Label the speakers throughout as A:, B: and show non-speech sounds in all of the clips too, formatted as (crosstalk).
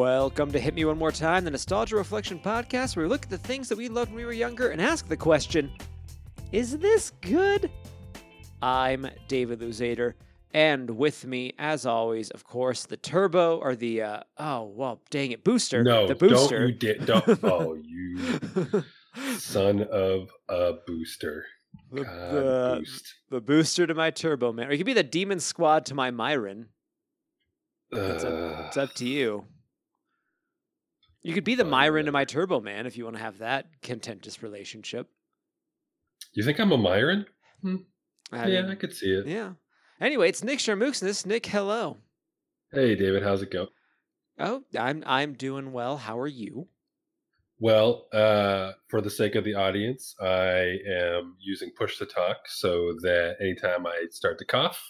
A: Welcome to Hit Me One More Time, the Nostalgia Reflection Podcast, where we look at the things that we loved when we were younger and ask the question Is this good? I'm David Luzader, and with me, as always, of course, the turbo or the, uh, oh, well, dang it, booster.
B: No,
A: the booster.
B: don't you dare! Don't, (laughs) oh, you son of a booster!
A: the,
B: God,
A: the,
B: boost.
A: the booster to my turbo, man. Or you could be the demon squad to my Myron. It's up, it's up to you. You could be the Myron to my. Turbo Man if you want to have that contentious relationship.
B: you think I'm a Myron?
A: I
B: yeah,
A: mean,
B: I could see it.
A: yeah. Anyway, it's Nick Sharmooksness. Nick, hello.
B: Hey, David, how's it go?
A: Oh, I'm I'm doing well. How are you?
B: Well, uh, for the sake of the audience, I am using push to talk so that anytime I start to cough,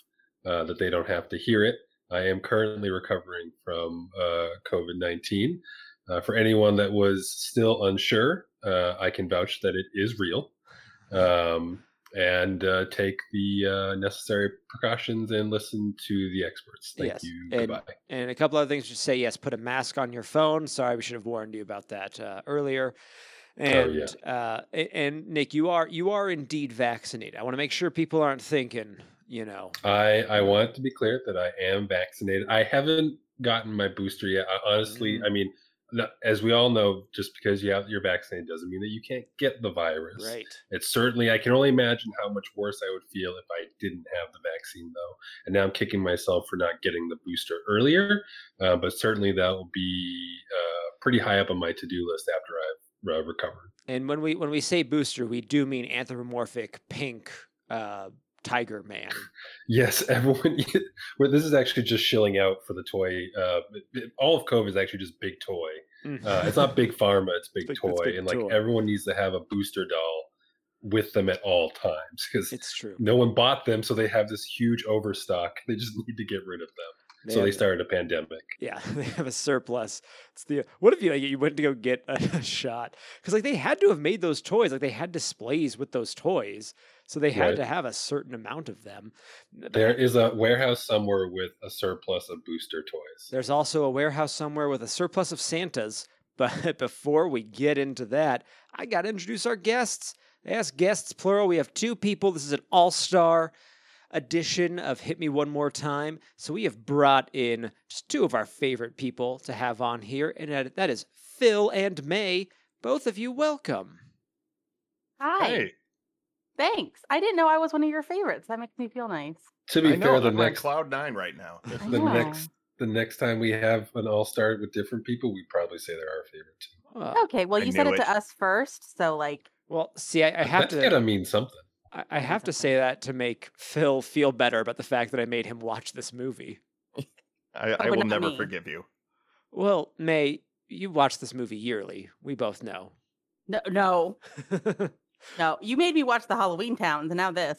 B: uh, that they don't have to hear it. I am currently recovering from uh, COVID nineteen. Uh, for anyone that was still unsure, uh, I can vouch that it is real, um, and uh, take the uh, necessary precautions and listen to the experts. Thank
A: Yes,
B: you.
A: and-
B: Goodbye.
A: And a couple other things to say. Yes, put a mask on your phone. Sorry, we should have warned you about that uh, earlier. And
B: yeah.
A: uh, and Nick, you are you are indeed vaccinated. I want to make sure people aren't thinking, you know,
B: I I want to be clear that I am vaccinated. I haven't gotten my booster yet. I, honestly,
A: Mm.
B: I mean, as we all know, just because you have, you're vaccinated doesn't mean that you can't get the virus.
A: right?
B: It's certainly I can only imagine how much worse I would feel if I didn't have the vaccine though. And now I'm kicking myself for not getting the booster earlier. Uh, but certainly that will be uh, pretty high up on my to-do list after I've uh, recovered.
A: And when we when we say booster, we do mean anthropomorphic pink uh, tiger man.
B: Yes, (laughs) everyone. well, this is actually just shilling out for the toy. Uh, all of Cove is actually just big toy.
A: Mm.
B: Uh, it's not big pharma; it's big
A: Big-
B: toy,
A: it's big
B: and like
A: toy.
B: everyone needs to have a booster doll with them at all times because
A: It's true.
B: no one bought them, so they have this huge overstock. They just (laughs) need to get rid of them.
A: They
B: so they started a pandemic.
A: Yeah, (laughs) they have a surplus. It's the what if you like you went to go get a, (laughs) shot because like they had to have made those toys like they had displays with those toys, so they had
B: Right.
A: to have a certain amount of them.
B: There is a warehouse somewhere with a surplus of booster toys.
A: There's also a warehouse somewhere with a surplus of Santas. (laughs) But before we get into that, I got to introduce our guests. As guests, plural, we have two people. This is an all star edition of Hit Me One More Time. So we have brought in just two of our favorite people to have on here, and that- that is Phil and May. Both of you, welcome.
C: Hi.
D: Hey,
C: Thanks. I didn't know I was one of your favorites. That makes me feel nice.
B: To be
D: I know
B: fair, the
D: I'm
B: next
D: cloud nine right now.
B: The next the next time we have an all star with different people, we probably say they're our favorite too.
A: Uh,
C: Okay, well,
D: I
C: you said it
D: it.
C: to us first, so like,
A: well, see, I, I have
B: That's
A: to.
B: gotta mean something.
A: I I have to (laughs) say that to make Phil feel better about the fact that I made him watch this movie.
D: I, I will never
C: me.
D: forgive you.
A: Well, May, you watch this movie yearly. We both know.
C: no, no, (laughs) no. You made me watch the Halloween Towns, and now this.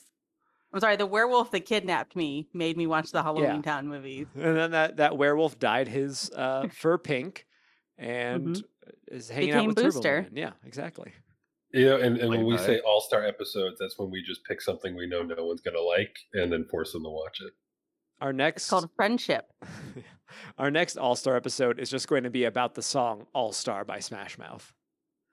C: I'm sorry, the werewolf that kidnapped me made me watch the Halloween Town movies. (laughs)
A: And then that, that werewolf dyed his uh, fur pink and is hanging out
C: Mm-hmm. Became
A: with Turbo
C: Booster.
A: Man. Yeah, exactly.
B: You know, and, and when we
D: that.
B: say all star episodes, that's when we just pick something we know no one's gonna like and then force them to watch it.
A: Our next
C: It's called Friendship. (laughs)
A: our next All Star episode is just going to be about the song All Star by Smash Mouth.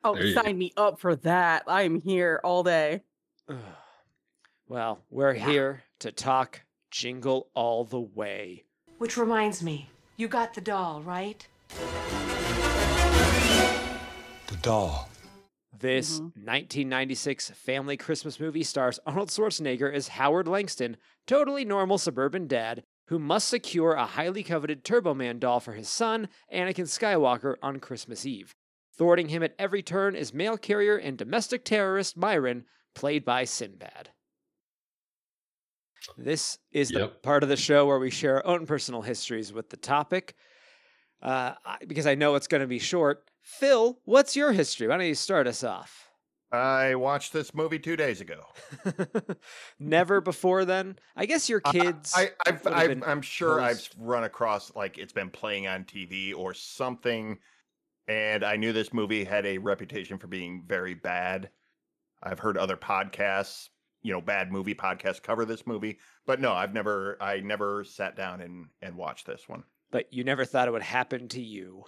C: Oh,
B: There go.
C: sign me up for that. I'm here all day. (sighs)
A: well, we're
C: Yeah.
A: here to talk Jingle All the Way.
E: Which reminds me, you got the doll, right?
F: The doll.
A: This
C: Mhm.
A: 1996 family Christmas movie stars Arnold Schwarzenegger as Howard Langston, totally normal suburban dad who must secure a highly coveted Turbo Man doll for his son, Anakin Skywalker, on Christmas Eve. Thwarting him at every turn is mail carrier and domestic terrorist Myron, played by Sinbad. This is the
B: Yep.
A: part of the show where we share our own personal histories with the topic. Uh, because I know it's going to be short. Phil, what's your history? Why don't you start us off?
G: I watched this movie two days ago. (laughs)
A: Never before then. I guess your kids.
G: I,
A: I,
G: I've,
A: I've,
G: I'm sure I've run across like it's been playing on TV or something, and I knew this movie had a reputation for being very bad. I've heard other podcasts, you know, bad movie podcasts cover this movie, but no, I've never, I never sat down and and watched this one.
A: But you never thought it would happen to you.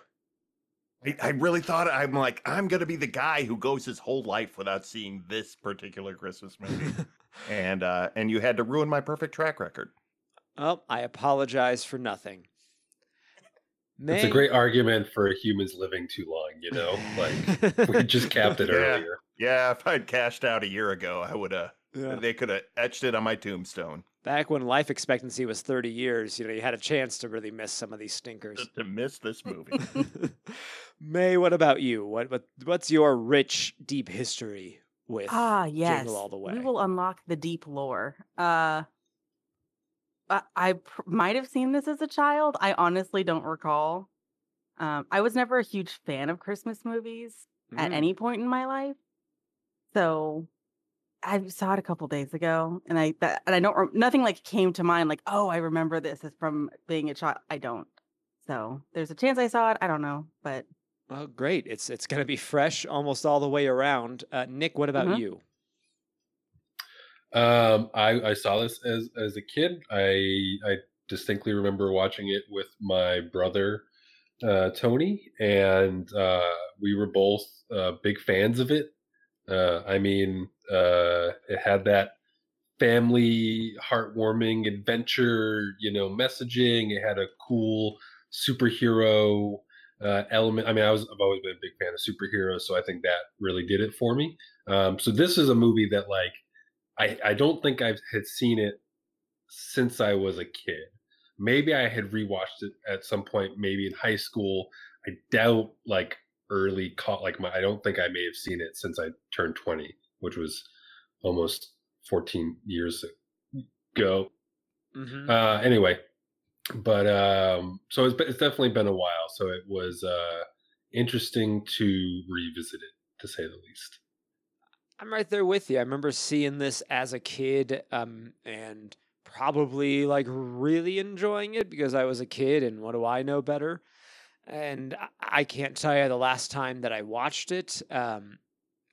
G: I, I really thought I'm like I'm gonna be the guy who goes his whole life without seeing this particular Christmas movie, (laughs) and uh and you had to ruin my perfect track record.
A: Oh, I apologize for nothing.
B: It's a great argument for humans living too long, you know? Like, we (laughs) just capped it
G: Yeah.
B: earlier.
G: Yeah, if I'd cashed out a year ago, I would have.
A: Yeah.
G: They could have etched it on my tombstone.
A: Back when life expectancy was 30 years, you know, you had a chance to really miss some of these stinkers.
G: To, to miss this movie. (laughs)
A: May, what about you? What what what's your rich, deep history with
C: Ah, yes.
A: Jingle All the Way?
C: We will unlock the deep lore. Uh, I, I pr- might have seen this as a child. I honestly don't recall. Um, I was never a huge fan of Christmas movies at
A: Mm.
C: any point in my life, so I saw it a couple days ago, and I that, and I don't rem- nothing like came to mind like oh I remember this is from being a child. I don't. So there's a chance I saw it. I don't know, but
A: Well, great. It's it's going to be fresh almost all the way around. Uh, Nick, what about
C: Mhm.
A: you?
B: Um, I, I saw this as as a kid. I I distinctly remember watching it with my brother uh, Tony, and uh, we were both uh, big fans of it. Uh, I mean, uh, it had that family heartwarming adventure, you know, messaging. It had a cool superhero uh, element. I mean, I was I've always been a big fan of superheroes, so I think that really did it for me. Um, so this is a movie that like I I don't think I've had seen it since I was a kid. Maybe I had rewatched it at some point, maybe in high school. I doubt like early caught like my I don't think I may have seen it since I turned 20, which was almost 14 years ago.
A: Mm-hmm.
B: Uh, anyway, but um, so it's, it's definitely been a while. So it was uh, interesting to revisit it, to say the least.
A: I'm right there with you. I remember seeing this as a kid, um, and probably like really enjoying it because I was a kid, and what do I know better? And I- can't tell you the last time that I watched it. Um,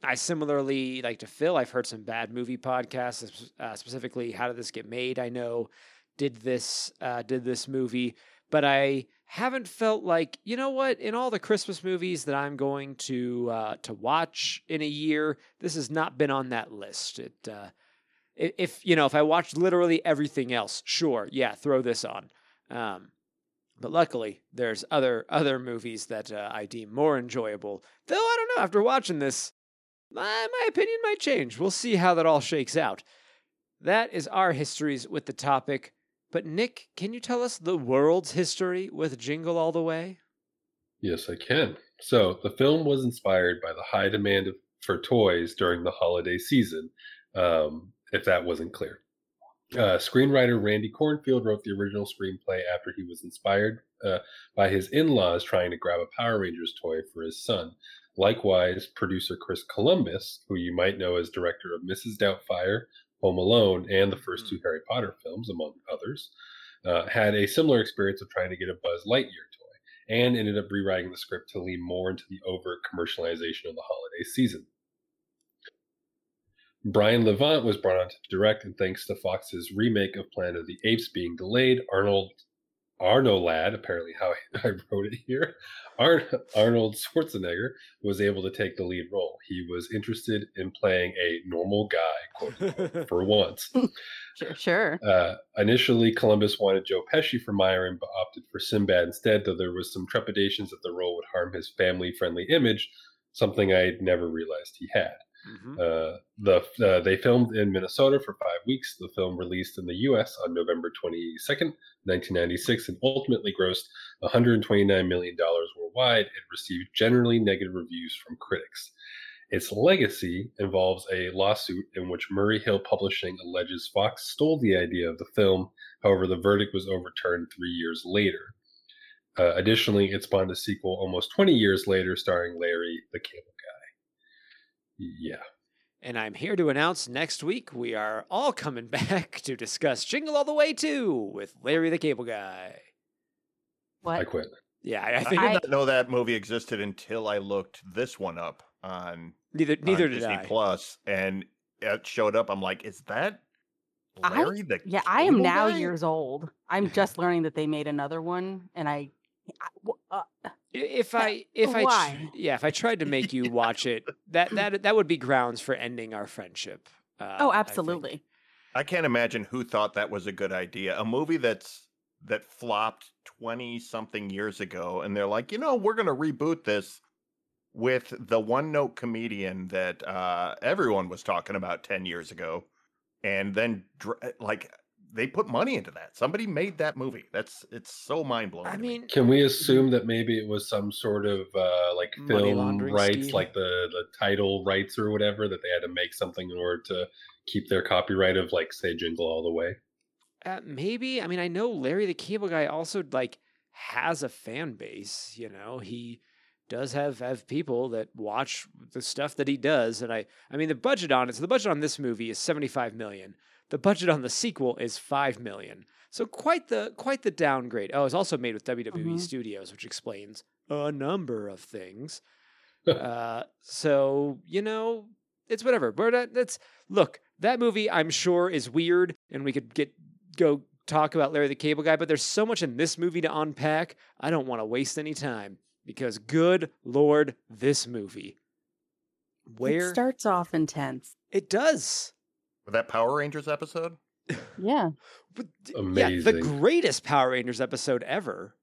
A: I similarly like to Phil. I've heard some bad movie podcasts, uh, specifically "How Did This Get Made?" I know did this uh, did this movie, but I haven't felt like you know what in all the Christmas movies that I'm going to uh, to watch in a year, this has not been on that list. It uh, if you know if I watched literally everything else, sure, yeah, throw this on. Um, but luckily, there's other other movies that uh, I deem more enjoyable. Though I don't know. After watching this, my my opinion might change. We'll see how that all shakes out. That is our histories with the topic. But Nick, can you tell us the world's history with Jingle All the Way?
B: Yes, I can. So the film was inspired by the high demand for toys during the holiday season. Um, if that wasn't clear, uh, screenwriter Randy Kornfield wrote the original screenplay after he was inspired uh, by his in-laws trying to grab a Power Rangers toy for his son. Likewise, producer Chris Columbus, who you might know as director of Mrs. Doubtfire, Home Alone, and the first two Harry Potter films, among others, uh, had a similar experience of trying to get a Buzz Lightyear toy and ended up rewriting the script to lean more into the overt commercialization of the holiday season. Brian Levant was brought on to direct, and thanks to Fox's remake of Planet of the Apes being delayed, Arnold Arno Lad, apparently how (laughs) I wrote it here, Arnold Schwarzenegger was able to take the lead role. He was interested in playing a normal guy, quote unquote, (laughs) for once.
C: sure, sure.
B: Uh, initially, Columbus wanted Joe Pesci for Myron, but opted for Sinbad instead, though there was some trepidations that the role would harm his family-friendly image, something I had never realized he had.
A: Mm-hmm.
B: Uh, the uh, they filmed in Minnesota for five weeks. The film released in the U.S. on November 22nd, 1996, and ultimately grossed 129 million dollars worldwide. It received generally negative reviews from critics. Its legacy involves a lawsuit in which Murray Hill Publishing alleges Fox stole the idea of the film. However, the verdict was overturned three years later. Uh, additionally, it spawned a sequel almost 20 years later starring Larry the Cable. Yeah.
A: And I'm here to announce next week we are all coming (laughs) back to discuss Jingle All the Way 2 with Larry the Cable Guy.
C: What?
B: I quit.
A: Yeah, I, I
G: I
A: think
G: did not know that movie existed until I looked this one up on
A: neither
G: on
A: neither did
G: Disney
A: I.
G: Plus, and it showed up. I'm like, is that
C: I-
G: Larry the?
C: Yeah, I am now
G: Guy?
C: years old. I'm (laughs) just learning that they made another one, and I. I- w- uh,
A: I- If I if I tr- yeah if I tried to make you watch it that that that would be grounds for ending our friendship. Uh,
C: oh, absolutely.
G: I can't imagine who thought that was a good idea. A movie that's that flopped 20 something years ago and they're like, "You know, we're going to reboot this with the one note comedian that uh everyone was talking about 10 years ago." And then dr- like they put money into that. Somebody made that movie. That's it's so mind-blowing.
A: I
G: to me.
A: mean,
B: Can we assume that maybe it was some sort of uh, like film rights,
A: scheme?
B: like the the title rights or whatever, that they had to make something in order to keep their copyright of like say Jingle All the Way?
A: Uh, maybe. I mean, I know Larry the Cable Guy also like has a fan base. You know, he does have have people that watch the stuff that he does, and I I mean the budget on it. So the budget on this movie is seventy five million. The budget on the sequel is five million. So quite the quite the downgrade. Oh, it's also made with WWE
C: Mhm.
A: Studios, which explains a number of things. (laughs) uh, so you know, it's whatever. But uh, that's look. That movie, I'm sure, is weird, and we could get go talk about Larry the Cable Guy. But there's so much in this movie to unpack. I don't want to waste any time because, good lord, this movie. Where
C: It starts off intense.
A: it does.
G: With that Power Rangers episode?
C: Yeah.
A: But d- Yeah, the greatest Power Rangers episode ever.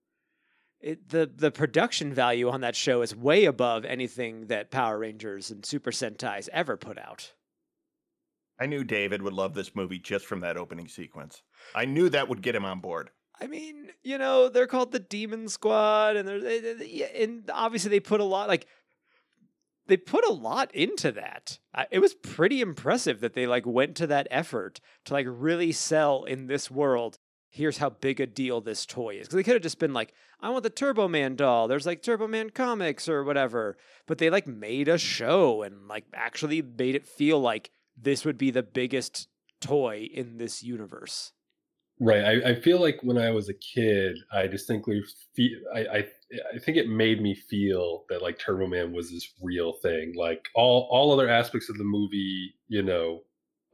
A: It, the the production value on that show is way above anything that Power Rangers and Super Sentai's ever put out.
G: I knew David would love this movie just from that opening sequence. I knew that would get him on board.
A: I mean, you know, they're called the Demon Squad, and there's yeah, and obviously they put a lot like they put a lot into that. It was pretty impressive that they like went to that effort to like really sell in this world. Here's how big a deal this toy is. Because they could have just been like, I want the Turbo Man doll. There's like Turbo Man comics or whatever. But they like made a show and like actually made it feel like this would be the biggest toy in this universe.
B: Right. I, I feel like when I was a kid, I distinctly feel I, I I think it made me feel that like Turbo Man was this real thing. Like all all other aspects of the movie, you know,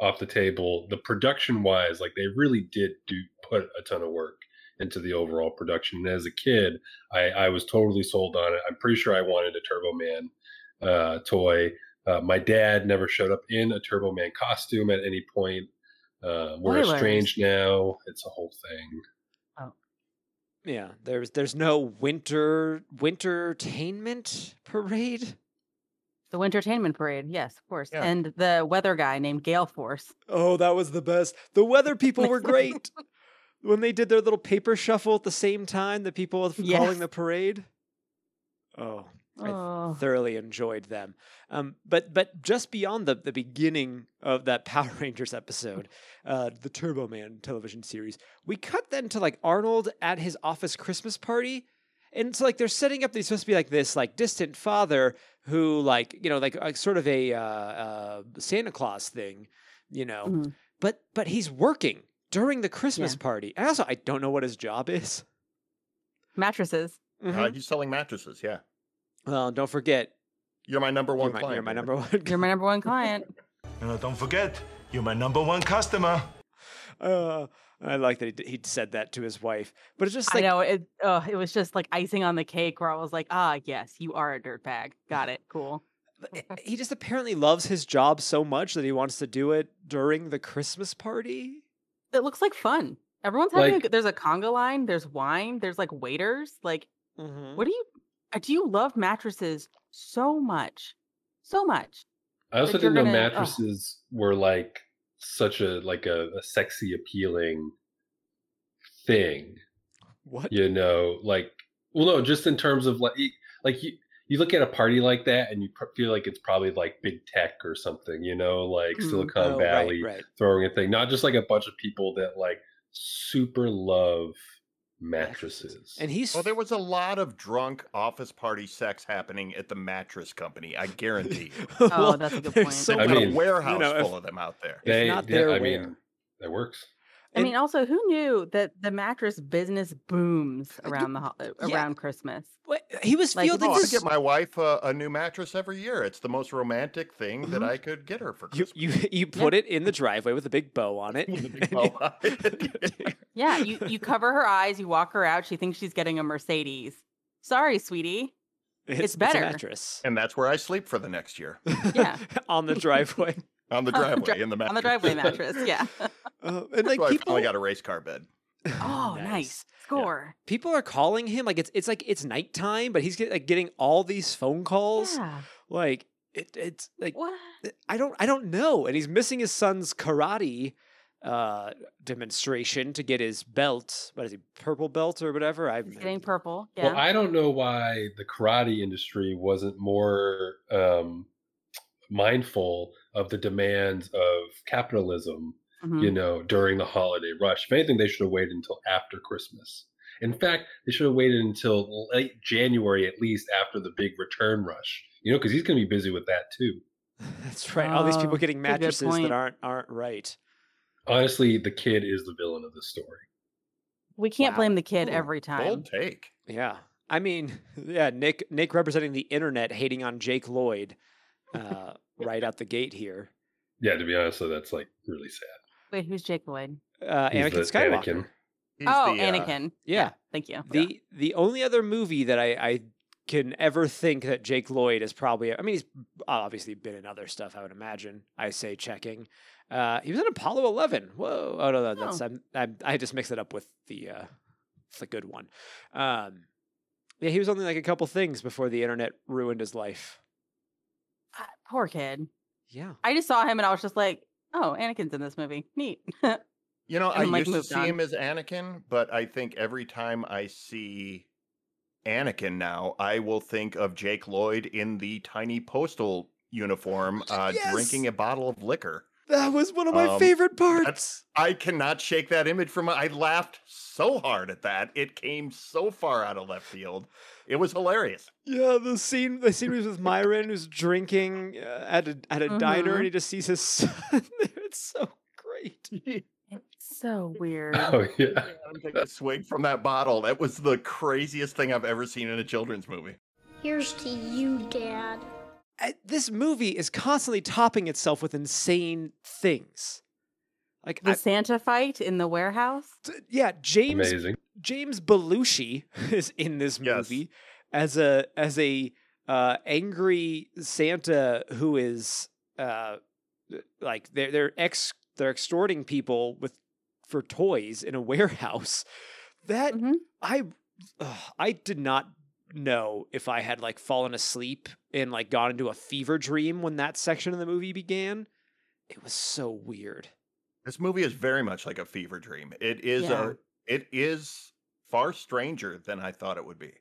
B: off the table. The production wise, like they really did do put a ton of work into the overall production. And as a kid, I, I was totally sold on it. I'm pretty sure I wanted a Turbo Man uh, toy. Uh, my dad never showed up in a Turbo Man costume at any point. Uh, we're
C: Spoilers.
B: estranged now. It's a whole thing.
A: Oh, yeah, there's there's no winter wintertainment parade.
C: The Wintertainment Parade. Yes, of course.
G: Yeah.
C: And the weather guy named Gale Force.
A: Oh, that was the best. The weather people were great (laughs) when they did their little paper shuffle at the same time. The people
C: Yes.
A: calling the parade. Oh, I
C: Oh.
A: thoroughly enjoyed them. Um, but but just beyond the the beginning of that (laughs) Power Rangers episode, uh, the Turbo Man television series, we cut then to like Arnold at his office Christmas party. And so like they're setting up that he's supposed to be like this like distant father who like you know like, like sort of a uh, uh, Santa Claus thing, you know.
C: Mhm.
A: But but he's working during the Christmas
C: Yeah.
A: party. And also I don't know what his job is.
C: Mattresses.
G: Uh,
A: Mhm.
G: he's selling mattresses. Yeah,
A: Well, don't forget
G: you're my number one
A: you're my,
G: client.
A: you're my number one.
C: You're my number one client. (laughs)
H: no, don't forget, you're my number one customer.
A: Uh, I like that he, d- he said that to his wife, but it's just like I
C: know it. Uh, it was just like icing on the cake, where I was like, ah, yes, you are a dirtbag. Got it. Cool.
A: he just apparently loves his job so much that he wants to do it during the Christmas party.
C: It looks like fun. Everyone's having.
B: Like-
C: a, there's a conga line. There's wine. There's like waiters. Like,
A: Mm-hmm.
C: what are you? Do you love mattresses so much? So much.
B: I also didn't know
C: gonna- ugh.
B: mattresses were like such a like a, a sexy appealing thing.
A: What?
B: You know, like well, no, just in terms of like like you you look at a party like that and you pr- feel like it's probably like big tech or something. You know, like
C: Mm.
B: Silicon
A: Oh, right,
B: Valley
A: right.
B: throwing a thing, not just like a bunch of people that like super love mattresses.
A: And he's
G: Well, there was a lot of drunk office party sex happening at the mattress company. I guarantee. you. (laughs)
C: Oh,
A: Well,
C: that's a good
A: there's
C: point.
A: so
B: I
G: Got
A: many-
G: a warehouse
A: you know, if-
G: full of them out there.
A: If
B: They-
A: not
B: yeah,
A: there,
B: I
A: where?
B: mean, that works.
C: I mean, also, who knew that the mattress business booms around the ho- uh,
A: yeah.
C: around Christmas?
A: Wait, he was
C: Like,
A: fielding
G: Oh, I get my wife a, a new mattress every year. It's the most romantic thing that
A: Mhm.
G: I could get her for Christmas.
A: you you put it in the driveway with a big bow on it.
G: With a big
A: and (laughs)
G: bow on it. (laughs)
C: Yeah, you you cover her eyes, you walk her out. She thinks she's getting a Mercedes. Sorry, sweetie.
A: It's,
C: It's better.
A: a mattress.
G: and that's where I sleep for the next year
C: Yeah. (laughs)
A: on the driveway.
G: On the (laughs)
C: On the
G: driveway
C: dri-
G: in the mattress.
C: On the driveway mattress. Yeah. (laughs)
A: Uh, and like
G: so I
A: people,
G: finally got a race car bed.
C: Oh, (laughs) nice. Score.
A: People are calling him like it's it's like it's nighttime, but he's get, like getting all these phone calls.
C: Yeah.
A: Like it, it's like
C: What?
A: I don't I don't know, and he's missing his son's karate uh demonstration to get his belt. What is he, purple belt or whatever? I
C: He's getting purple. Yeah.
B: Well, I don't know why the karate industry wasn't more um, mindful of the demands of capitalism,
C: Mhm.
B: you know, during the holiday rush. If anything, they should have waited until after Christmas. In fact, they should have waited until late January, at least after the big return rush. You know, because he's going to be busy with that too. (laughs)
A: That's right. All these people
C: Oh,
A: getting
C: that's a good
A: mattresses that aren't aren't right.
B: Honestly, the kid is the villain of the story.
C: we can't
A: Wow.
C: blame the kid
G: Ooh,
C: every time.
G: Bold take.
A: Yeah. I mean, (laughs) yeah, Nick Nick representing the internet hating on Jake Lloyd uh, right out the gate here.
B: Yeah, to be honest, so that's like really sad.
C: Wait, who's Jake Lloyd?
A: Uh,
B: He's
A: Anakin
B: the
A: Skywalker.
B: Anakin.
G: He's
C: oh,
G: the, uh,
C: Anakin.
A: Yeah.
C: Thank you.
A: The the only other movie that I, I can ever think that Jake Lloyd is probably I mean he's obviously been in other stuff I would imagine. I say checking. Uh, he was in Apollo 11. Whoa. Oh no, no that's
C: Oh.
A: I'm, I'm, I just mixed it up with the uh, the good one. Um, yeah, he was only like a couple things before the internet ruined his life.
C: Poor kid.
A: Yeah.
C: I just saw him and I was just like, oh, Anakin's in this movie. Neat. (laughs)
G: You know, I
C: like,
G: used to see
C: on.
G: him as Anakin, but I think every time I see Anakin now, I will think of Jake Lloyd in the tiny postal uniform, (laughs) uh, drinking a bottle of liquor.
A: That was one of my
G: Um,
A: favorite parts.
G: I cannot shake that image from my. I laughed so hard at that. It came so far out of left field. It was hilarious.
A: Yeah, the scene the scene was with Myron who's drinking uh, at a at a diner
C: Mhm.
A: and he just sees his (laughs) son. it's so great.
C: it's so weird. (laughs)
B: Oh yeah.
G: I'm taking a swig from that bottle. That was the craziest thing I've ever seen in a children's movie.
I: Here's to you, Dad.
A: This movie is constantly topping itself with insane things. Like
C: The
A: I-
C: Santa fight in the warehouse.
A: t- yeah, James
B: Amazing.
A: James Belushi (laughs) is in this
G: Yes.
A: movie as a as a uh, angry Santa who is uh, like they're they're ex they're extorting people with for toys in a warehouse. That
C: Mhm.
A: I ugh, I did not know if I had like fallen asleep and like got into a fever dream when that section of the movie began. It was so weird.
G: This movie is very much like a fever dream. It is
C: Yeah.
G: a it is far stranger than I thought it would be.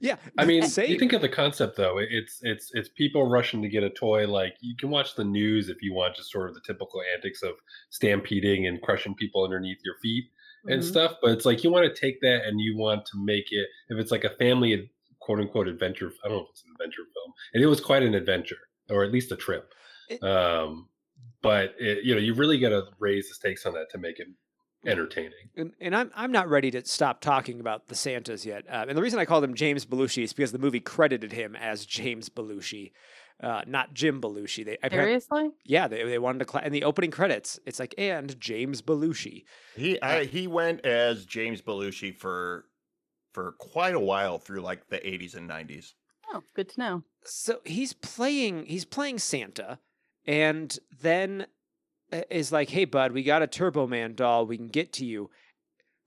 A: Yeah,
B: I mean,
A: same.
B: you think of the concept though. It's it's it's people rushing to get a toy. Like you can watch the news if you want, just sort of the typical antics of stampeding and crushing people underneath your feet and
C: Mhm.
B: stuff. But it's like you want to take that and you want to make it. If it's like a family ad- quote unquote adventure, I don't know if it's an adventure film, and it was quite an adventure or at least a trip.
A: It-
B: um, but it, you know, you really got to raise the stakes on that to make it entertaining.
A: and, and I'm I'm not ready to stop talking about the Santas yet. Uh, and the reason I called him James Belushi is because the movie credited him as James Belushi, uh, not Jim Belushi. They
C: Seriously?
A: yeah, they they wanted to cla in the opening credits. It's like and James Belushi.
G: He
A: Uh,
G: I, he went as James Belushi for for quite a while through like the 80s and 90s.
C: Oh, good to know.
A: So he's playing he's playing Santa, and then uh, is like, "Hey, bud, we got a Turbo Man doll. We can get to you,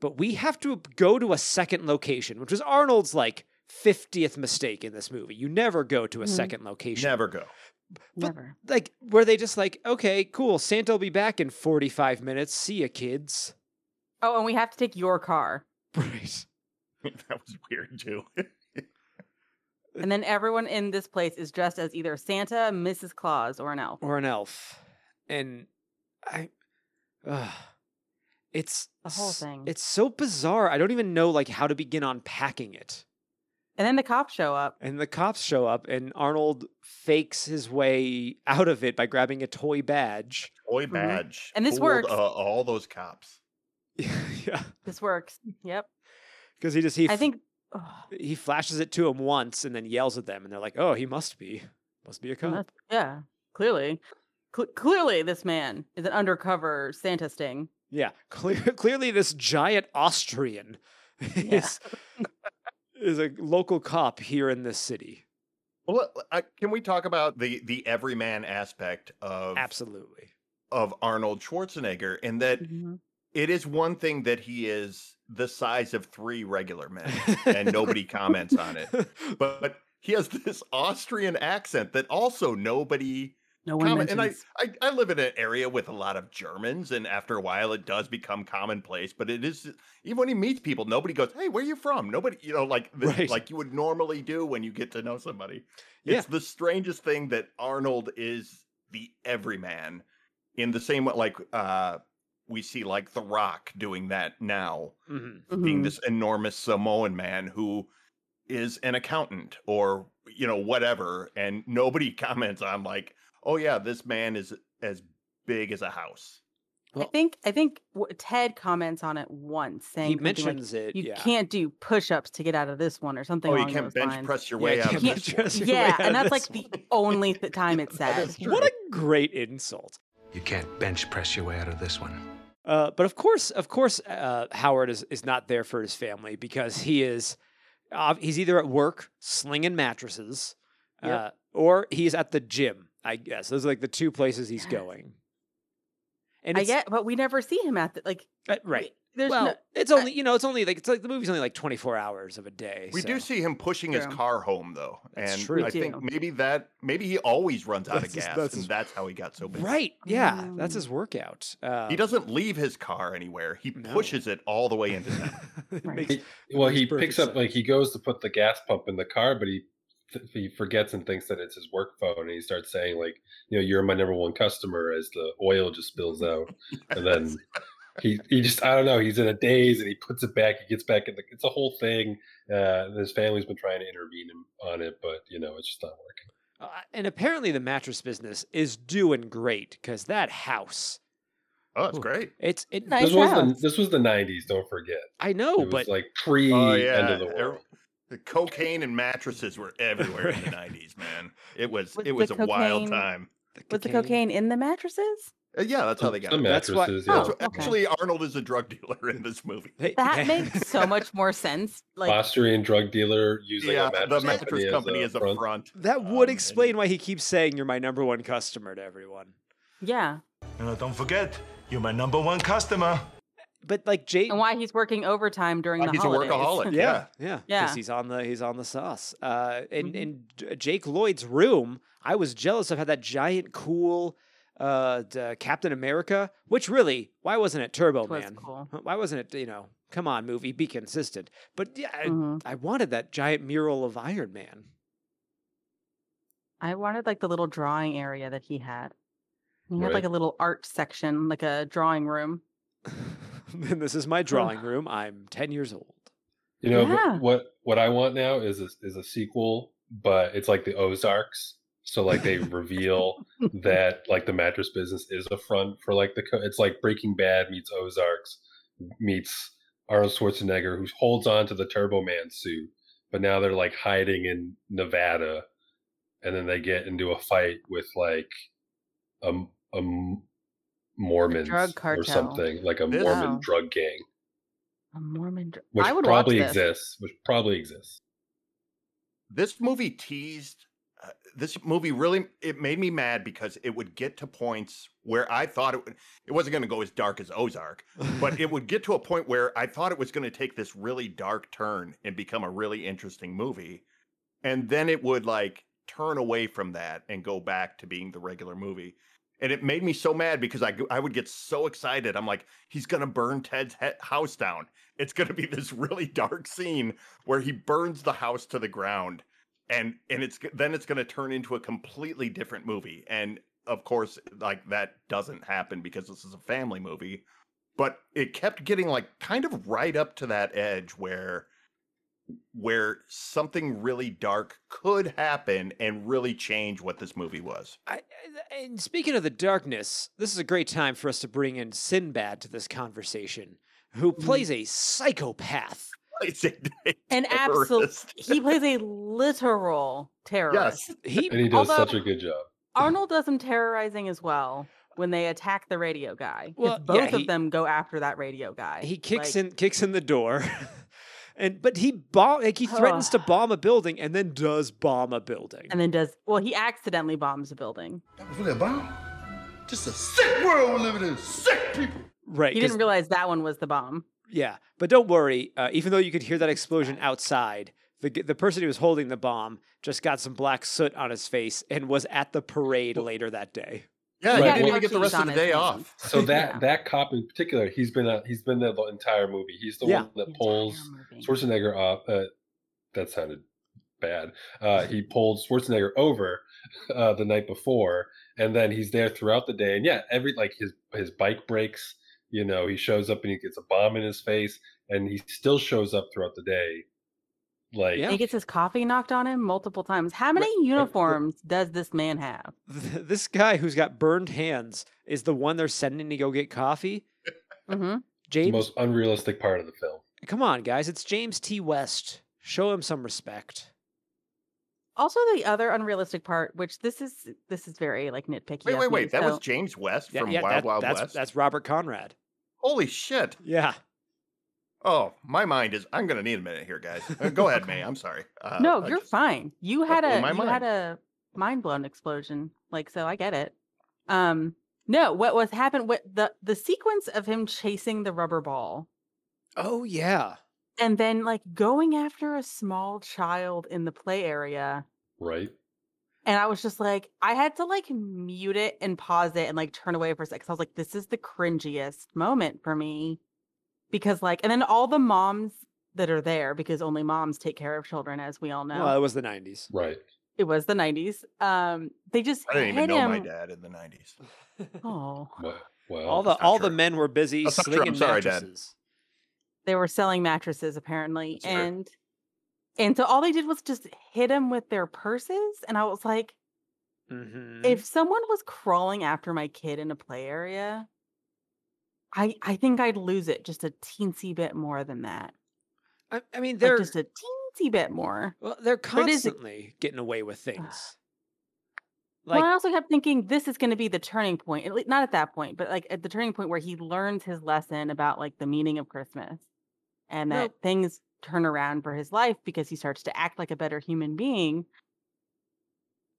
A: but we have to go to a second location," which was Arnold's like fiftieth mistake in this movie. You never go to a
C: Mhm.
A: second location.
G: Never go.
A: But-
C: Never.
A: Like, were they just like, "Okay, cool, Santa will be back in forty-five minutes. See ya, kids."
C: Oh, and we have to take your car. (laughs)
A: Right. (laughs)
G: that was weird too.
C: And then everyone in this place is dressed as either Santa, Mrs. Claus, or an elf.
A: or an elf. And I uh, It's
C: The whole thing.
A: It's so bizarre. I don't even know like how to begin unpacking it.
C: And then the cops show up.
A: And the cops show up, and Arnold fakes his way out of it by grabbing a toy badge.
G: Toy
C: Mhm.
G: badge.
C: And this
G: fooled,
C: works.
G: Uh, all those cops. (laughs)
A: yeah,
C: This works. Yep.
A: Because he just he
C: I
A: f-
C: think. oh,
A: he flashes it to him once and then yells at them, and they're like, "Oh, he must be, must be a cop."
C: yeah. Clearly, Cle clearly, this man is an undercover Santa sting.
A: Yeah, clear, (laughs) clearly this giant Austrian (laughs)
C: Yeah.
A: is is a local cop here in this city.
G: Well, let- I, can we talk about the the everyman aspect of
A: Absolutely.
G: of Arnold Schwarzenegger, in that
C: Mhm.
G: It is one thing that he is the size of three regular men, and nobody comments on it. (laughs) But, but he has this Austrian accent that also nobody
C: No one
G: comment. And I. I I live in an area with a lot of Germans, and after a while, it does become commonplace. But it is even when he meets people, nobody goes, "Hey, where are you from?" Nobody, you know, like the,
A: Right.
G: like you would normally do when you get to know somebody.
A: Yeah.
G: It's the strangest thing that Arnold is the everyman in the same way, like uh, we see like The Rock doing that now,
A: Mhm.
G: being
C: Mhm.
G: this enormous Samoan man who is an accountant or you know whatever, and nobody (laughs) comments on like, oh yeah, this man is as big as a house.
C: I think I think Ted comments on it once, saying
A: He
C: something like,
A: mentions it.
C: you
A: yeah.
C: can't do push-ups to get out of this one or something.
G: Oh, you can't
C: those
G: bench
C: lines.
G: press your
A: Yeah,
G: way
A: you
G: out of
A: can't
G: this. one.
A: press your way
C: Yeah,
A: out
C: and that's like
A: this
C: the (laughs) only th- time it said.
A: What a great insult.
J: You can't bench press your way out of this one.
A: Uh, but of course, of course, uh, Howard is, is not there for his family because he is uh, he's either at work slinging mattresses, uh,
C: Yep.
A: or he's at the gym. I guess those are like the two places he's (sighs) going. And
C: I get, but we never see him at the like.
A: uh, right.
C: There's
A: well,
C: no,
A: it's only you know it's only like it's like the movie's only like twenty four hours of a day.
G: We do see him pushing his car home though,
A: That's
G: and
A: true.
G: I
C: We
G: think maybe that maybe he always runs out of
A: That's his-
G: gas,
A: that's
G: and
A: his-
G: that's how he got so big.
A: right. Yeah, that's
C: Mm.
A: his workout. Um,
G: He doesn't leave his car anywhere. He
A: No.
G: pushes it all the way into town. (laughs)
C: Right.
B: He- well, he picks up
A: sense.
B: like he goes to put the gas pump in the car, but he th- he forgets and thinks that it's his work phone, and he starts saying like, you know, you're my number one customer as the oil just spills out, and then (laughs) he he just I don't know, he's in a daze and he puts it back. He gets back in the. It's a whole thing. Uh, his family's been trying to intervene him on it, but you know, it's just not working.
A: Uh, and apparently the mattress business is doing great because that house.
G: Oh, it's great.
A: It's it.
C: Nice
B: this was the this was the '90s. Don't forget.
A: I know,
B: it was
A: but
B: like pre
G: Oh
B: end
G: yeah,
B: of the
G: er-
B: world.
G: the cocaine and mattresses were everywhere in the (laughs) '90s, man. It was
C: Was
G: it was a
C: the
G: wild
C: cocaine-
G: time.
C: was the cocaine in the mattresses?
G: Uh, yeah, that's how they got
B: Some
G: it.
A: That's why-
B: mattresses.
C: Oh,
B: yeah.
G: So
C: okay.
G: actually, Arnold is a drug dealer in this movie.
A: They-
C: That makes so (laughs) much more sense. Like,
B: Austrian drug dealer using
G: Yeah,
B: a mattress,
G: the mattress company
B: as
G: is a
B: front.
G: front.
A: That would
G: Um, and-
A: explain why he keeps saying you're my number one customer to everyone.
C: yeah,
H: Uh, don't forget, you're my number one customer.
A: But like Jay,
C: and why he's working overtime during the
G: He's a
C: holidays.
G: workaholic.
A: yeah,
G: Yeah.
A: yeah,
C: Yeah.
A: Because he's on the he's on the sauce. Uh, in
C: Mhm.
A: in J- Jake Lloyd's room, I was jealous of had that giant cool uh Captain America. Which really, why wasn't it Turbo
C: Which was
A: Man?
C: cool.
A: Why wasn't it you know? Come on, movie, be consistent. But yeah, I,
C: Mhm.
A: I wanted that giant mural of Iron Man.
C: I wanted like the little drawing area that he had. He had like a little art section, like a drawing room. (laughs)
A: and this is my (laughs) drawing room. I'm ten years old.
B: You know
C: Yeah.
B: what? What I want now is a, is a sequel, but it's like the Ozarks. So like they reveal that like the mattress business is a front for like the. co- It's like Breaking Bad meets Ozarks meets Arnold Schwarzenegger, who holds on to the Turbo Man suit, but now they're like hiding in Nevada, and then they get into a fight with like a Mormons or
C: cartel.
B: Or something like a
G: This-
B: Mormon
C: Wow.
B: drug gang,
C: A Mormon. dr-
B: which
C: I would
B: probably
C: watch this.
B: exists. Which probably exists.
G: This movie teased. Uh, this movie really it made me mad because it would get to points where I thought it would, it wasn't going to go as dark as Ozark, but it (laughs) would get to a point where I thought it was going to take this really dark turn and become a really interesting movie, and then it would like turn away from that and go back to being the regular movie. And it made me so mad because I, I would get so excited. I'm like, he's going to burn Ted's he- house down. It's going to be this (laughs) really dark scene where he burns the house to the ground. And and it's then it's going to turn into a completely different movie. And of course, like that doesn't happen because this is a family movie. but it kept getting like kind of right up to that edge where where something really dark could happen and really change what this movie was.
A: I, and speaking of the darkness, this is a great time for us to bring in Sinbad to this conversation, who
C: Mm-hmm.
A: plays a psychopath.
G: It's (laughs) a, a
C: An absolute. He plays a literal terrorist.
G: Yes.
A: He
B: and he does
C: Although-
B: such a good job.
C: Arnold does some terrorizing as well when they attack the radio guy.
A: Well,
C: both
A: yeah,
C: of them go after that radio guy.
A: he kicks
C: Like,
A: in kicks in the door. (laughs) And but he bomb like he threatens to bomb a building and then does bomb a building.
C: and then does well. He accidentally bombs a building.
K: That was really a bomb. Just a sick world we're living in. Sick people.
A: right.
C: He didn't realize that one was the bomb.
A: Yeah, but don't worry. Uh, even though you could hear that explosion outside, the the person who was holding the bomb just got some black soot on his face and was at the parade later that day.
G: Yeah,
B: Right,
G: he didn't
B: well-
G: even get the rest of the day off. (laughs)
B: So that
C: Yeah. (laughs)
B: that cop in particular, he's been a, he's been there the entire movie. He's the
A: Yeah.
B: one that pulls Schwarzenegger off. Uh, that sounded bad. Uh, he pulled Schwarzenegger over uh, the night before, and then he's there throughout the day. And yeah, every like his his bike breaks. You know, he shows up and he gets a bomb in his face, and he still shows up throughout the day. Like
C: He gets his coffee knocked on him multiple times. How many uniforms does this man have?
A: this guy who's got burned hands is the one they're sending to go get coffee.
C: Mm-hmm.
B: the most unrealistic part of the film.
A: come on, guys! It's James T. West. Show him some respect.
C: Also, the other unrealistic part, which this is this is very like nitpicky.
G: Wait,
C: of
G: wait,
C: me,
G: wait. That was James West
A: Yeah,
G: from
A: yeah,
G: Wild
A: that-
G: Wild
A: that's,
G: West.
A: That's Robert Conrad.
G: Holy shit.
A: Yeah.
G: Oh, my mind is. I'm gonna need a minute here, guys. Uh, Go ahead, May. I'm sorry. Uh,
C: no,
G: I
C: you're
G: just-
C: fine. You had
G: blew
C: a
G: my
C: you had a mind blown explosion. Like so, I get it. Um, no, what was happened? What the the sequence of him chasing the rubber ball
A: Oh yeah.
C: and then like going after a small child in the play area.
B: Right.
C: And I was just like, I had to like mute it and pause it and like turn away for a second. 'cause I was like, this is the cringiest moment for me. Because like, and then all the moms that are there, because only moms take care of children, as we all know.
A: Well, it was the '90s.
B: Right.
C: it was the 90s. Um, they just
G: I didn't
C: hit
G: even know
C: him.
G: my dad in the 90s.
C: Oh,
B: Well, well
A: all the
G: that's not
A: all the men were busy
G: That's
A: slinging
G: I'm Dad.
A: mattresses.
C: they were selling mattresses apparently,
G: That's fair.
C: and and so all they did was just hit him with their purses, and I was like,
A: Mhm.
C: if someone was crawling after my kid in a play area, I I think I'd lose it just a teensy bit more than that.
A: I, I mean, they're
C: just a teensy bit more.
A: well, they're constantly getting away with things.
C: well,
A: Like
C: I also kept thinking this is going to be the turning point. At least not at that point, but like at the turning point where he learns his lesson about like the meaning of Christmas, and
A: No.
C: that things turn around for his life because he starts to act like a better human being,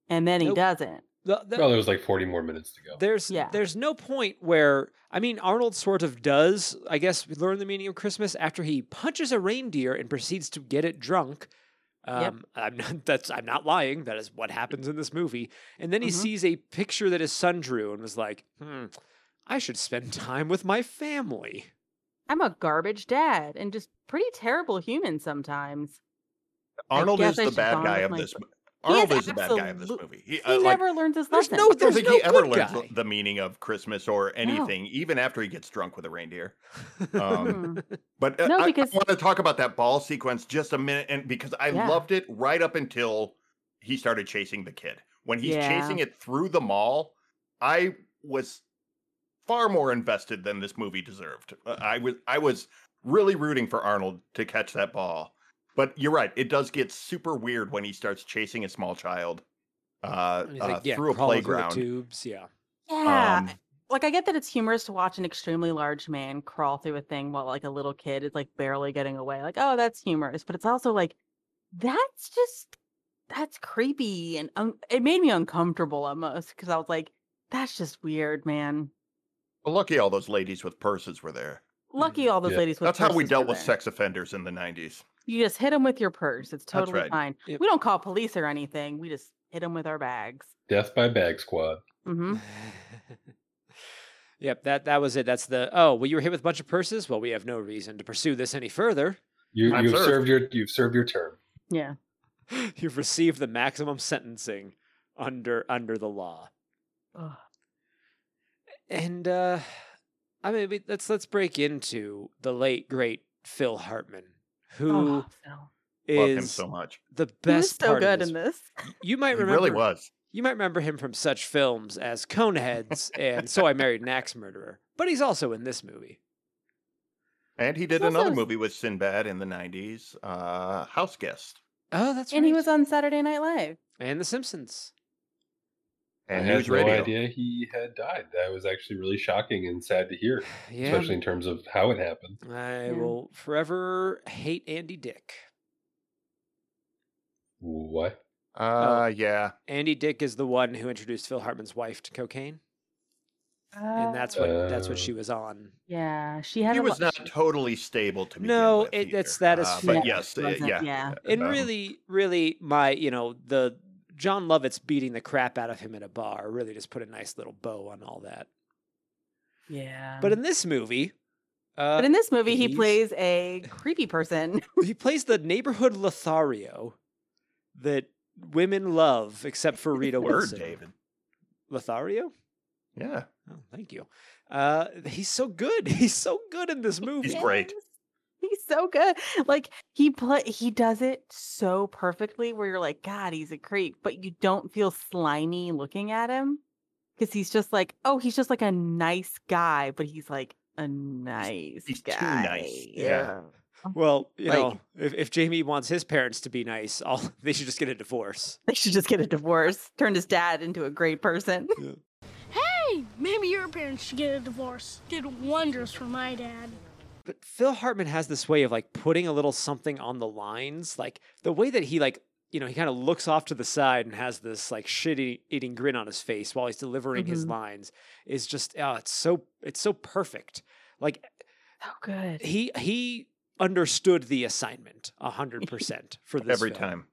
C: and then he
A: Nope.
C: doesn't.
A: the, the,
B: Well, there was like 40 more minutes to go.
A: There's
C: Yeah.
A: there's no point where I mean Arnold sort of does I guess learn the meaning of Christmas after he punches a reindeer and proceeds to get it drunk.
C: Yep.
A: Um, I'm not (laughs) that's I'm not lying. That is what happens in this movie. And then he
C: Mhm.
A: sees a picture that his son drew and was like, "Hmm, I should spend (laughs) time with my family."
C: I'm a garbage dad and just pretty terrible human sometimes.
G: Arnold is the bad guy of
C: my
G: this.
C: kid.
G: mo-
C: is
G: Arnold is the bad guy of this movie. He,
C: He
G: uh, like,
C: never learns his lesson.
A: no-
G: I don't
A: there's
G: think
A: no
G: he ever learns
A: guy.
G: the meaning of Christmas or anything, even after he gets drunk with a reindeer. Um,
C: Mhm.
G: But uh,
C: No,
G: I,
C: because-
G: I want to talk about that ball sequence just a minute, and because I
C: Yeah.
G: loved it right up until he started chasing the kid. When he's
C: Yeah.
G: chasing it through the mall, I was far more invested than this movie deserved. Uh, I was I was really rooting for Arnold to catch that ball. But you're right; it does get super weird when he starts chasing a small child uh,
A: And he's
G: uh,
A: yeah,
G: through a
A: crawling through
G: playground.
A: tubes, yeah.
C: Yeah.
G: Um,
C: like I get that it's humorous to watch an extremely large man crawl through a thing while like a little kid is like barely getting away. Like, oh, that's humorous, but it's also like that's just that's creepy and un- it made me uncomfortable almost because I was like, that's just weird, man.
G: Well, lucky all those ladies with purses were there.
C: Lucky all those
B: Yeah.
C: ladies with purses.
G: That's how we dealt with
C: there.
G: sex offenders in the 90s.
C: You just hit them with your purse. It's totally
G: right.
C: fine.
A: Yep.
C: We don't call police or anything. We just hit them with our bags.
B: Death by Bag Squad.
C: Mm-hmm. (laughs)
A: yep, that that was it. That's the oh, well, you were hit with a bunch of purses. Well, we have no reason to pursue this any further.
B: You, you've,
G: served.
B: served your you've served your term.
C: Yeah. (laughs)
A: You've received the maximum sentencing under under the law.
C: Ugh.
A: And uh I mean, let's let's break into the late great Phil Hartman, who
C: Oh, Phil.
G: Love him so much.
A: the
C: He was
A: best
C: so
A: part
C: good
A: of
C: in
A: this.
C: this.
A: You might
G: He
A: remember
G: really was.
A: You might remember him from such films as Coneheads and So I Married an Axe Murderer, but he's also in this movie.
G: And he did
C: He's
G: another
C: s-
G: movie with Sinbad in the 90s, uh, House Guest.
A: Oh, that's
C: And
A: right.
C: he was on Saturday Night Live.
A: and The Simpsons.
B: I
G: And
B: had
G: News
B: no
G: Radio.
B: idea he had died. That was actually really shocking and sad to hear, (sighs)
A: Yeah,
B: especially in terms of how it happened.
A: I
C: Yeah.
A: will forever hate Andy Dick.
B: What?
G: Uh, yeah.
A: Andy Dick is the one who introduced Phil Hartman's wife to cocaine, and that's what that's what
B: Uh,
A: she was on.
C: Yeah, she had
G: He
C: a
G: was
C: lot-
G: not totally stable to begin
A: No,
G: with
A: it- it's- that is
G: Uh. But
C: Yeah,
G: yes,
C: it
G: uh, yeah.
C: yeah.
A: And
G: Um,
A: really, really, my you know the Jon Lovitz beating the crap out of him in a bar really just put a nice little bow on all that.
C: Yeah.
A: But in this movie, uh,
C: But in this movie, he plays a creepy person. (laughs)
A: he plays the neighborhood Lothario that women love, except for Rita
G: Word,
A: Wilson.
G: David.
A: Lothario?
G: Yeah.
A: Oh, thank you. Uh, he's so good. (laughs) He's so good in this movie.
G: He's great.
C: Yes. He's so good. Like he play he does it so perfectly where you're like, God, he's a creep, but you don't feel slimy looking at him. Because he's just like, oh, he's just like a nice guy, but he's like a nice
G: he's too
C: guy.
G: nice, yeah.
A: Well, you
C: Like-
A: know, if, if Jamie wants his parents to be nice, all (laughs) they should just get a divorce.
C: They should just get a divorce. Turn his dad into a great person.
I: Hey, maybe your parents should get a divorce. Did wonders for my dad.
A: But Phil Hartman has this way of like putting a little something on the lines, like the way that he like you know he kind of looks off to the side and has this like shit eating grin on his face while he's delivering his
C: Mhm.
A: lines is just oh it's so it's so perfect. Like
C: So good.
A: he he understood the assignment a hundred (laughs) percent for this
G: Every
A: film.
G: time.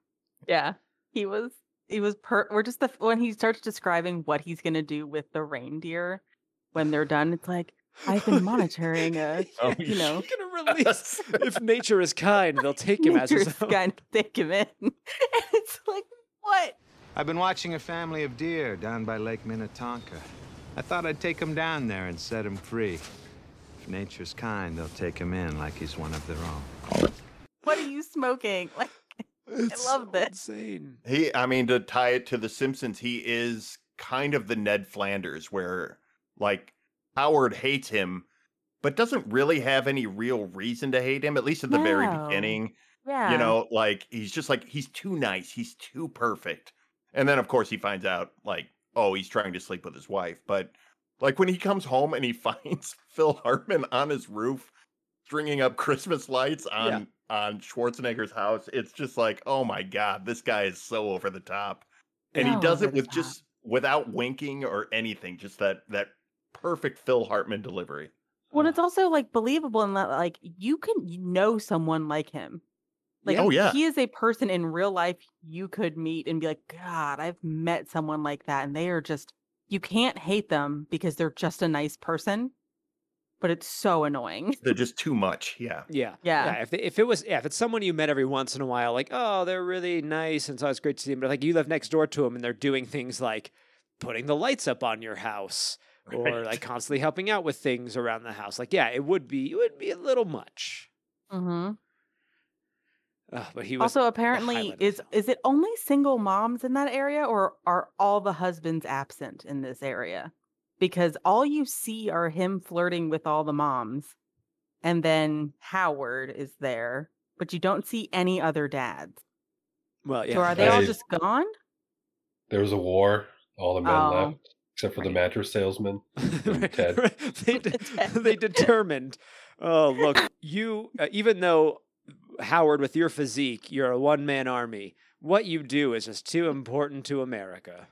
C: Yeah. He was he was per we're just the when he starts describing what he's gonna do with the reindeer when they're done, it's like I've been monitoring a (laughs)
G: Oh,
C: you know
A: gonna (laughs) release if nature is kind, they'll take him as his own.
C: kind to (laughs) take him in. And it's like what?
J: I've been watching a family of deer down by Lake Minnetonka. I thought I'd take him down there and set him free. If nature's kind, they'll take him in like he's one of their own.
C: What are you smoking? Like
A: It's
C: love
A: so
C: this.
A: Insane.
G: He, I mean, to tie it to The Simpsons, he is kind of the Ned Flanders, where like Howard hates him, but doesn't really have any real reason to hate him. At least at the very beginning,
C: Yeah.
G: you know, like he's just like he's too nice, he's too perfect, and then of course he finds out like, oh, he's trying to sleep with his wife, but like when he comes home and he (laughs) finds Phil Hartman on his roof stringing up Christmas lights on on Schwarzenegger's house, it's just like, oh my god, this guy is so over the top, and he does it with
C: top.
G: just without winking or anything, just that that perfect Phil Hartman delivery.
C: Well, it's also like believable in that like you can know someone like him. Like
G: Oh, yeah.
C: he is a person in real life you could meet and be like, God, I've met someone like that, and they are just you can't hate them because they're just a nice person, but it's so annoying.
G: They're just too much. Yeah.
A: Yeah.
C: Yeah.
A: if, if it was, yeah, if it's someone you met every once in a while, like, oh, they're really nice and so it's great to see them, but like you live next door to them and they're doing things like putting the lights up on your house or
G: Right.
A: like constantly helping out with things around the house. Like, yeah, it would be, it would be a little much.
C: hmm
A: Uh, but he was
C: Also, apparently,
A: highlight of the
C: is
A: film.
C: is it only single moms in that area, or are all the husbands absent in this area? Because all you see are him flirting with all the moms, and then Howard is there, but you don't see any other dads.
A: well, yeah.
C: So are they all
B: I-
C: just gone?
B: There was a war. All the men
C: Oh,
B: left, except for the mattress salesman. (laughs) Ted. (laughs)
A: they, (laughs) de- they determined, oh, look, you, uh, even though Howard, with your physique, you're a one man army, what you do is just too important to America.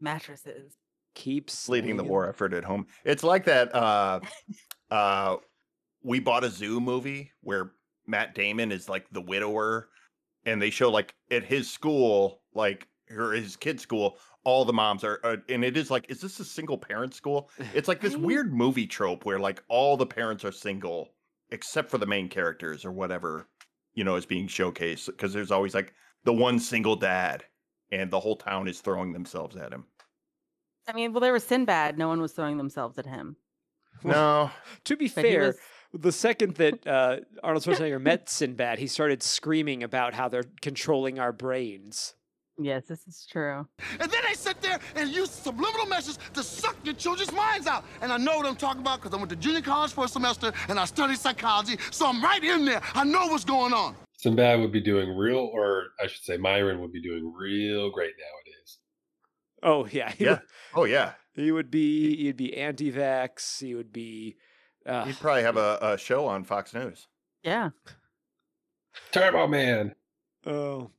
C: Mattresses.
A: Keeps
G: leading the war effort at home. It's like that uh uh we bought a zoo movie where Matt Damon is like the widower and they show like at his school like or his kid's school all the moms are uh, and it is like is this a single parent school? It's like this weird movie trope where like all the parents are single except for the main characters or whatever you know is being showcased because there's always like the one single dad and the whole town is throwing themselves at him.
C: I mean, well, there was Sinbad. No one was throwing themselves at him.
G: No. (laughs)
A: to be
C: But
A: fair, the second that uh, Arnold (laughs) Schwarzenegger met Sinbad, he started screaming about how they're controlling our brains.
C: Yes, this is true.
K: And then they sit there and use subliminal messages to suck your children's minds out. And I know what I'm talking about because I went to junior college for a semester and I studied psychology, so I'm right in there. I know what's going on.
B: Sinbad would be doing real, or I should say, Myron would be doing real great nowadays.
A: Oh yeah, he
G: Yeah.
A: would-
G: Oh yeah.
A: he would be he'd be anti-vax. He would be. Uh,
G: He'd probably have a, a show on Fox News.
C: Yeah.
B: Turbo Man.
A: oh,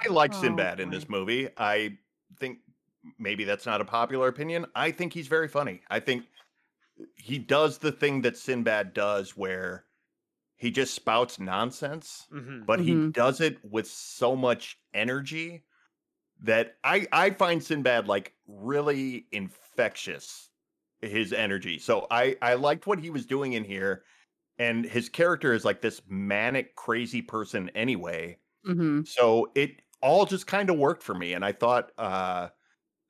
G: I like
C: Oh,
G: Sinbad in this movie. I think maybe that's not a popular opinion. I think he's very funny. I think he does the thing that Sinbad does where he just spouts nonsense,
A: mhm.
G: but he
C: Mhm.
G: does it with so much energy that I I find Sinbad like really infectious his energy. So I I liked what he was doing in here and his character is like this manic crazy person anyway.
C: Mm-hmm.
G: So it all just kind of worked for me, and I thought, uh,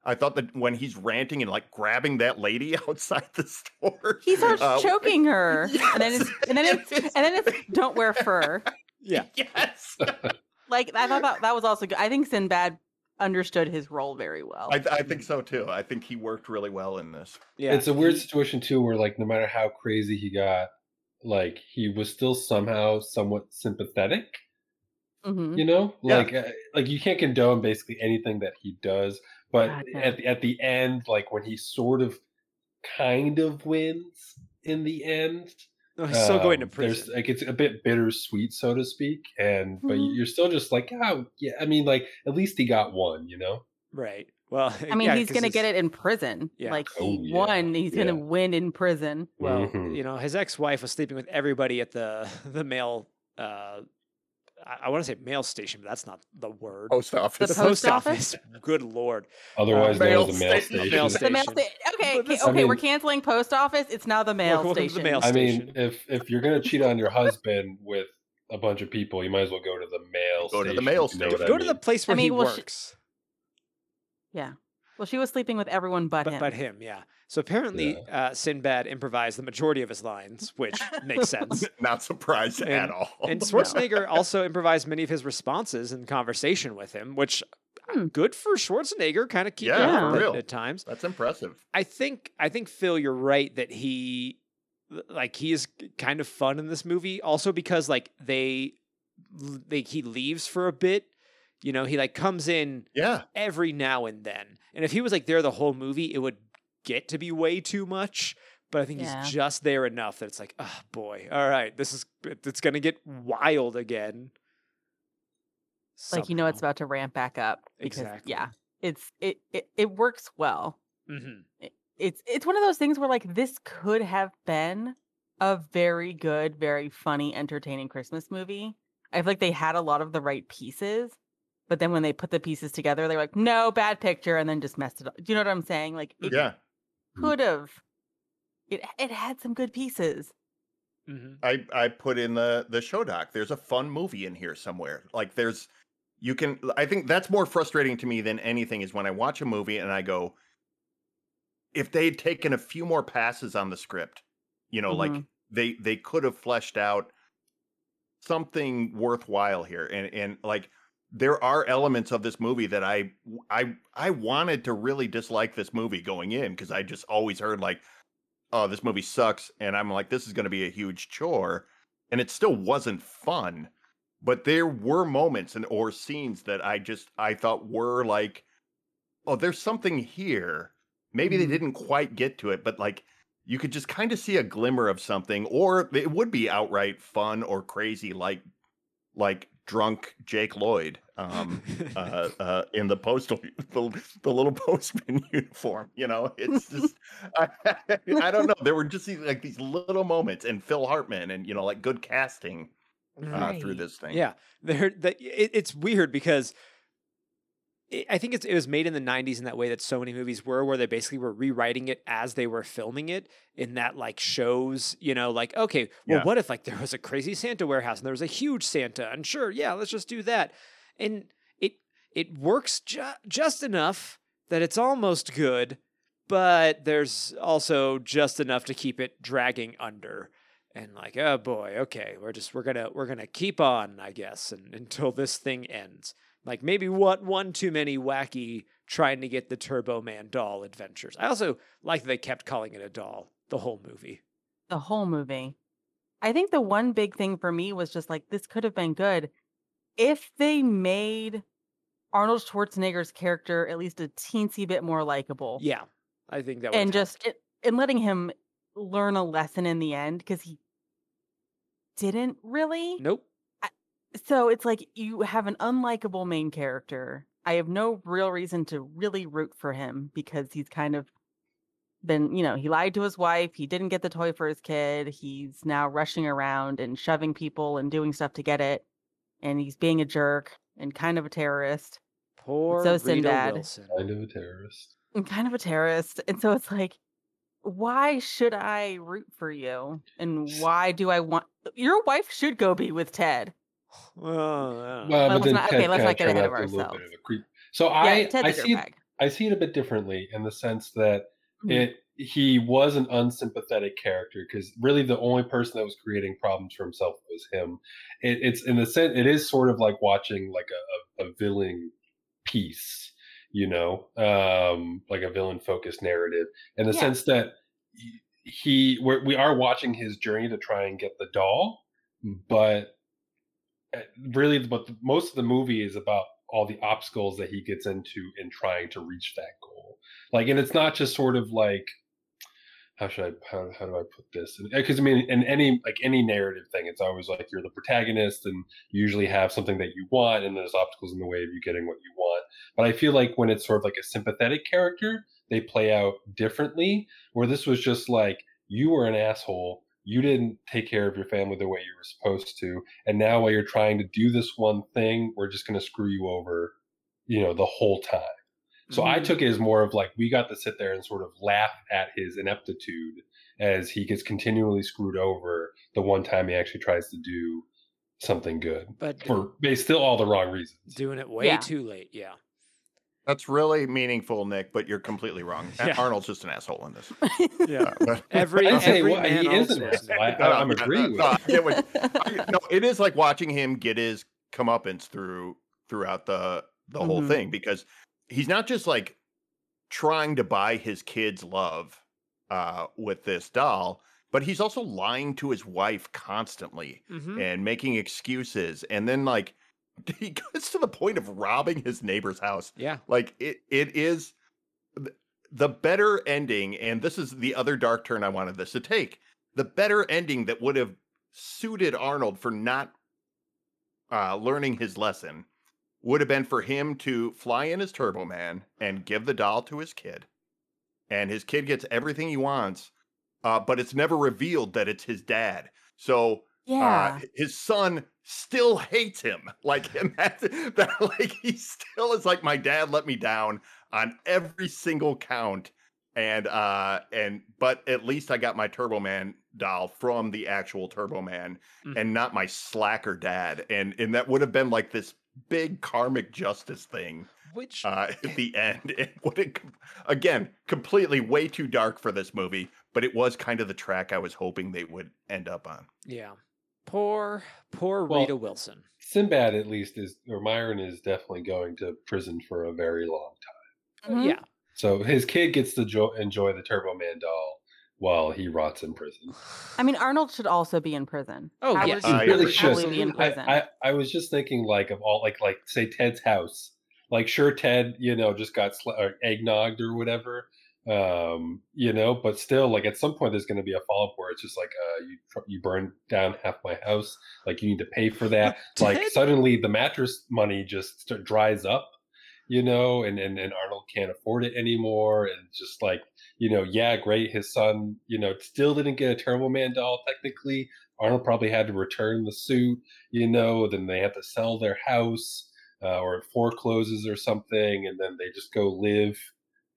G: I thought that when he's ranting and like grabbing that lady (laughs) outside the store,
C: He starts
G: uh,
C: choking her, and then it's and then it's (laughs) and then it's don't wear fur.
A: yeah. (laughs)
G: yes,
C: Like I thought that that was also good. I think Sinbad understood his role very well.
G: I, I think so too. I think he worked really well in this.
A: Yeah,
B: It's a weird situation too, where like no matter how crazy he got, like he was still somehow somewhat sympathetic.
C: Mhm.
B: You know,
G: Yeah.
B: like uh, like you can't condone basically anything that he does, but
C: God, no.
B: at the, at the end, like when he sort of kind of wins in the end.
A: No, he's still going to
B: um, there's,
A: prison.
B: Like it's a bit bittersweet, so to speak, and but
C: Mhm.
B: you're still just like, oh yeah. I mean, like at least he got one, you know.
A: Right. Well, (laughs)
C: I mean,
A: yeah,
C: he's
A: 'cause
C: gonna
A: his-
C: get it in prison.
A: Yeah.
C: Like
B: Oh,
C: he
B: yeah,
C: won, he's gonna win in prison.
A: Well,
B: Mhm.
A: you know, his ex-wife was sleeping with everybody at the (laughs) the male Uh, I, I want to say mail station, but that's not the word.
G: Post office.
A: the
C: post
A: post
C: office?
A: office. Good lord.
B: Otherwise um,
G: mail
B: known as a mail
G: station.
B: station.
A: Mail
C: The mail sta- okay, okay,
A: this-
C: okay.
B: I
C: we're canceling post office. It's now the mail
A: Welcome to the
C: station.
A: mail
B: I mean, if if you're gonna cheat on your husband with a bunch of people, you might as well go to the mail.
G: Go to the
B: station,
G: mail
B: if you know what
G: station.
B: I
A: Go to the place where
C: I
A: he
C: mean, well, she-
A: works.
C: Yeah. Well, she was sleeping with everyone but,
A: but,
C: him.
A: but him, yeah. So apparently, uh, Sinbad improvised the majority of his lines, which makes sense. (laughs)
G: Not surprised
A: And-
G: at all.
A: And (laughs) Schwarzenegger also improvised many of his responses in conversation with him, which uh,
C: Hmm.
A: good for Schwarzenegger, kind of keeping
G: Yeah,
A: at,
G: real.
A: at times.
G: That's impressive.
A: I think I think Phil, you're right that he like he is kind of fun in this movie. Also because like they they he leaves for a bit. You know, he like comes in
G: Yeah.
A: every now and then. And if he was like there the whole movie, it would get to be way too much. But I think
C: Yeah.
A: he's just there enough that it's like, oh boy, all right, this is it's gonna get wild again.
C: like you know it's about to ramp back up. Because,
A: Exactly.
C: Yeah. It's it, it it works well.
A: Mhm.
C: It's it's one of those things where like this could have been a very good, very funny, entertaining Christmas movie. I feel like they had a lot of the right pieces, but then when they put the pieces together, they're like, no, bad picture, and then just messed it up. Do you know what I'm saying? Like it
G: Yeah.
C: Could have. It it had some good pieces.
A: Mhm.
G: I I put in the the show doc. There's a fun movie in here somewhere. Like there's you can I think that's more frustrating to me than anything is when I watch a movie and I go if they had taken a few more passes on the script, you know, like
C: Mhm.
G: they they could have fleshed out something worthwhile here and and like there are elements of this movie that I I I wanted to really dislike this movie going in because I just always heard like oh this movie sucks and I'm like this is going to be a huge chore and it still wasn't fun but there were moments and or scenes that I just I thought were like oh there's something here maybe they
C: Mhm.
G: didn't quite get to it but like you could just kind of see a glimmer of something or it would be outright fun or crazy like like drunk Jake Lloyd um (laughs) uh, uh in the postal the, the little (laughs) postman uniform you know? It's just I, I don't know. There were just these, like these little moments and Phil Hartman and you know like good casting uh, through this thing.
A: Yeah, there. That it, it's weird because I think it's, it was made in the '90s in that way that so many movies were, where they basically were rewriting it as they were filming it. In that, like shows, you know, like okay, well,
G: Yeah.
A: what if like there was a crazy Santa warehouse and there was a huge Santa, and sure, yeah, let's just do that, and it it works ju- just enough that it's almost good, but there's also just enough to keep it dragging under. And like, oh boy, okay, we're just we're gonna we're gonna keep on, I guess, and until this thing ends. Like maybe one one too many wacky trying to get the Turbo Man doll adventures. I also like that they kept calling it a doll the whole movie.
C: The whole movie. I think the one big thing for me was just like this could have been good if they made Arnold Schwarzenegger's character at least a teensy bit more likable.
A: Yeah, I think that.
C: and just it, and letting him learn a lesson in the end because he didn't really.
A: Nope.
C: So it's like you have an unlikable main character. I have no real reason to really root for him because he's kind of been, you know, he lied to his wife. He didn't get the toy for his kid. He's now rushing around and shoving people and doing stuff to get it. And he's being a jerk and kind of a terrorist.
A: Poor
C: so
A: Rita
C: Sinbad.
A: Wilson.
B: Kind of a terrorist.
C: And kind of a terrorist. And so it's like, why should I root for you? And why do I want your wife should go be with Ted? (laughs)
A: Well,
B: Well,
C: But
B: but
C: let's
B: then
C: not-
B: Ted
C: okay, let's
B: kinda
C: not get
B: turned
C: ahead of
B: to be a little
C: ourselves.
B: of a creep. So
C: Yeah,
B: I,
C: Ted's a
B: I see,
C: dirtbag.
B: I see it a bit differently in the sense that
C: Mhm.
B: it he was an unsympathetic character because really the only person that was creating problems for himself was him. It, it's in the sense it is sort of like watching like a, a, a villain piece, you know, um, like a villain focused narrative in the
C: Yeah.
B: sense that he- he we're, we are watching his journey to try and get the doll, but Uh, really but most of the movie is about all the obstacles that he gets into in trying to reach that goal. Like and it's not just sort of like how should i how, how do i put this? Because uh, i mean in any like any narrative thing it's always like you're the protagonist and you usually have something that you want and there's obstacles in the way of you getting what you want. But i feel like when it's sort of like a sympathetic character they play out differently where this was just like you were an asshole you didn't take care of your family the way you were supposed to and now while you're trying to do this one thing we're just going to screw you over you know the whole time so i
C: Mhm.
B: took it as more of like we got to sit there and sort of laugh at his ineptitude as he gets continually screwed over the one time he actually tries to do something good
A: But
B: for but still all the wrong reasons
A: doing it way
C: Yeah.
A: too late. Yeah.
G: That's really meaningful, Nick, but you're completely wrong.
A: Yeah.
G: Arnold's just an asshole in this.
A: Yeah.
G: but- (laughs)
A: Every
B: I'd say
A: every
B: well,
A: man
B: he
A: Arnold
B: is an
A: Schwarzenegger.
B: asshole. I, (laughs)
G: No,
B: I, I'm
G: no,
B: agreeing with
G: I get (laughs) no, it is like watching him get his comeuppance through throughout the the whole
C: Mhm.
G: thing because he's not just like trying to buy his kids love uh with this doll, but he's also lying to his wife constantly
A: Mhm.
G: and making excuses and then like (laughs) he gets to the point of robbing his neighbor's house.
A: Yeah.
G: like it it is the better ending and this is the other dark turn i wanted this to take the better ending that would have suited arnold for not uh learning his lesson would have been for him to fly in his turbo man and give the doll to his kid. And his kid gets everything he wants uh but it's never revealed that it's his dad. So
C: Yeah.
G: uh, his son still hates him. (laughs) Like, that, that, (laughs) like, he still is like, my dad let me down on every single count. And, uh, and, but at least I got my Turbo Man doll from the actual Turbo Man
A: Mhm.
G: and not my slacker dad. And, and that would have been like this big karmic justice thing
A: Which
G: uh, (laughs) at the end. It would again, completely way too dark for this movie, but it was kind of the track I was hoping they would end up on.
A: yeah. Poor poor
B: Well,
A: Rita Wilson.
B: sinbad at least is or myron is definitely going to prison for a very long time
C: Mhm.
A: Yeah.
B: so his kid gets to jo- enjoy the turbo man doll while he rots in prison
C: I mean, Arnold should also be in prison.
A: Oh,
C: Howard
A: yes.
G: Uh,
C: should
G: yeah,
B: really
C: really
B: should.
C: be in
B: I. I, I was just thinking like of all like like say Ted's house. Like sure Ted, you know, just got sl- or eggnogged or whatever. Um, you know, but still like at some point there's going to be a follow up where it's just like uh you tr- you burned down half my house, like you need to pay for that. (laughs) like suddenly the mattress money just st- dries up, you know, and, and and Arnold can't afford it anymore and just like, you know, yeah, great his son, you know, still didn't get a Turbo Man doll technically, Arnold probably had to return the suit, you know, then they have to sell their house uh, or it forecloses or something, and then they just go live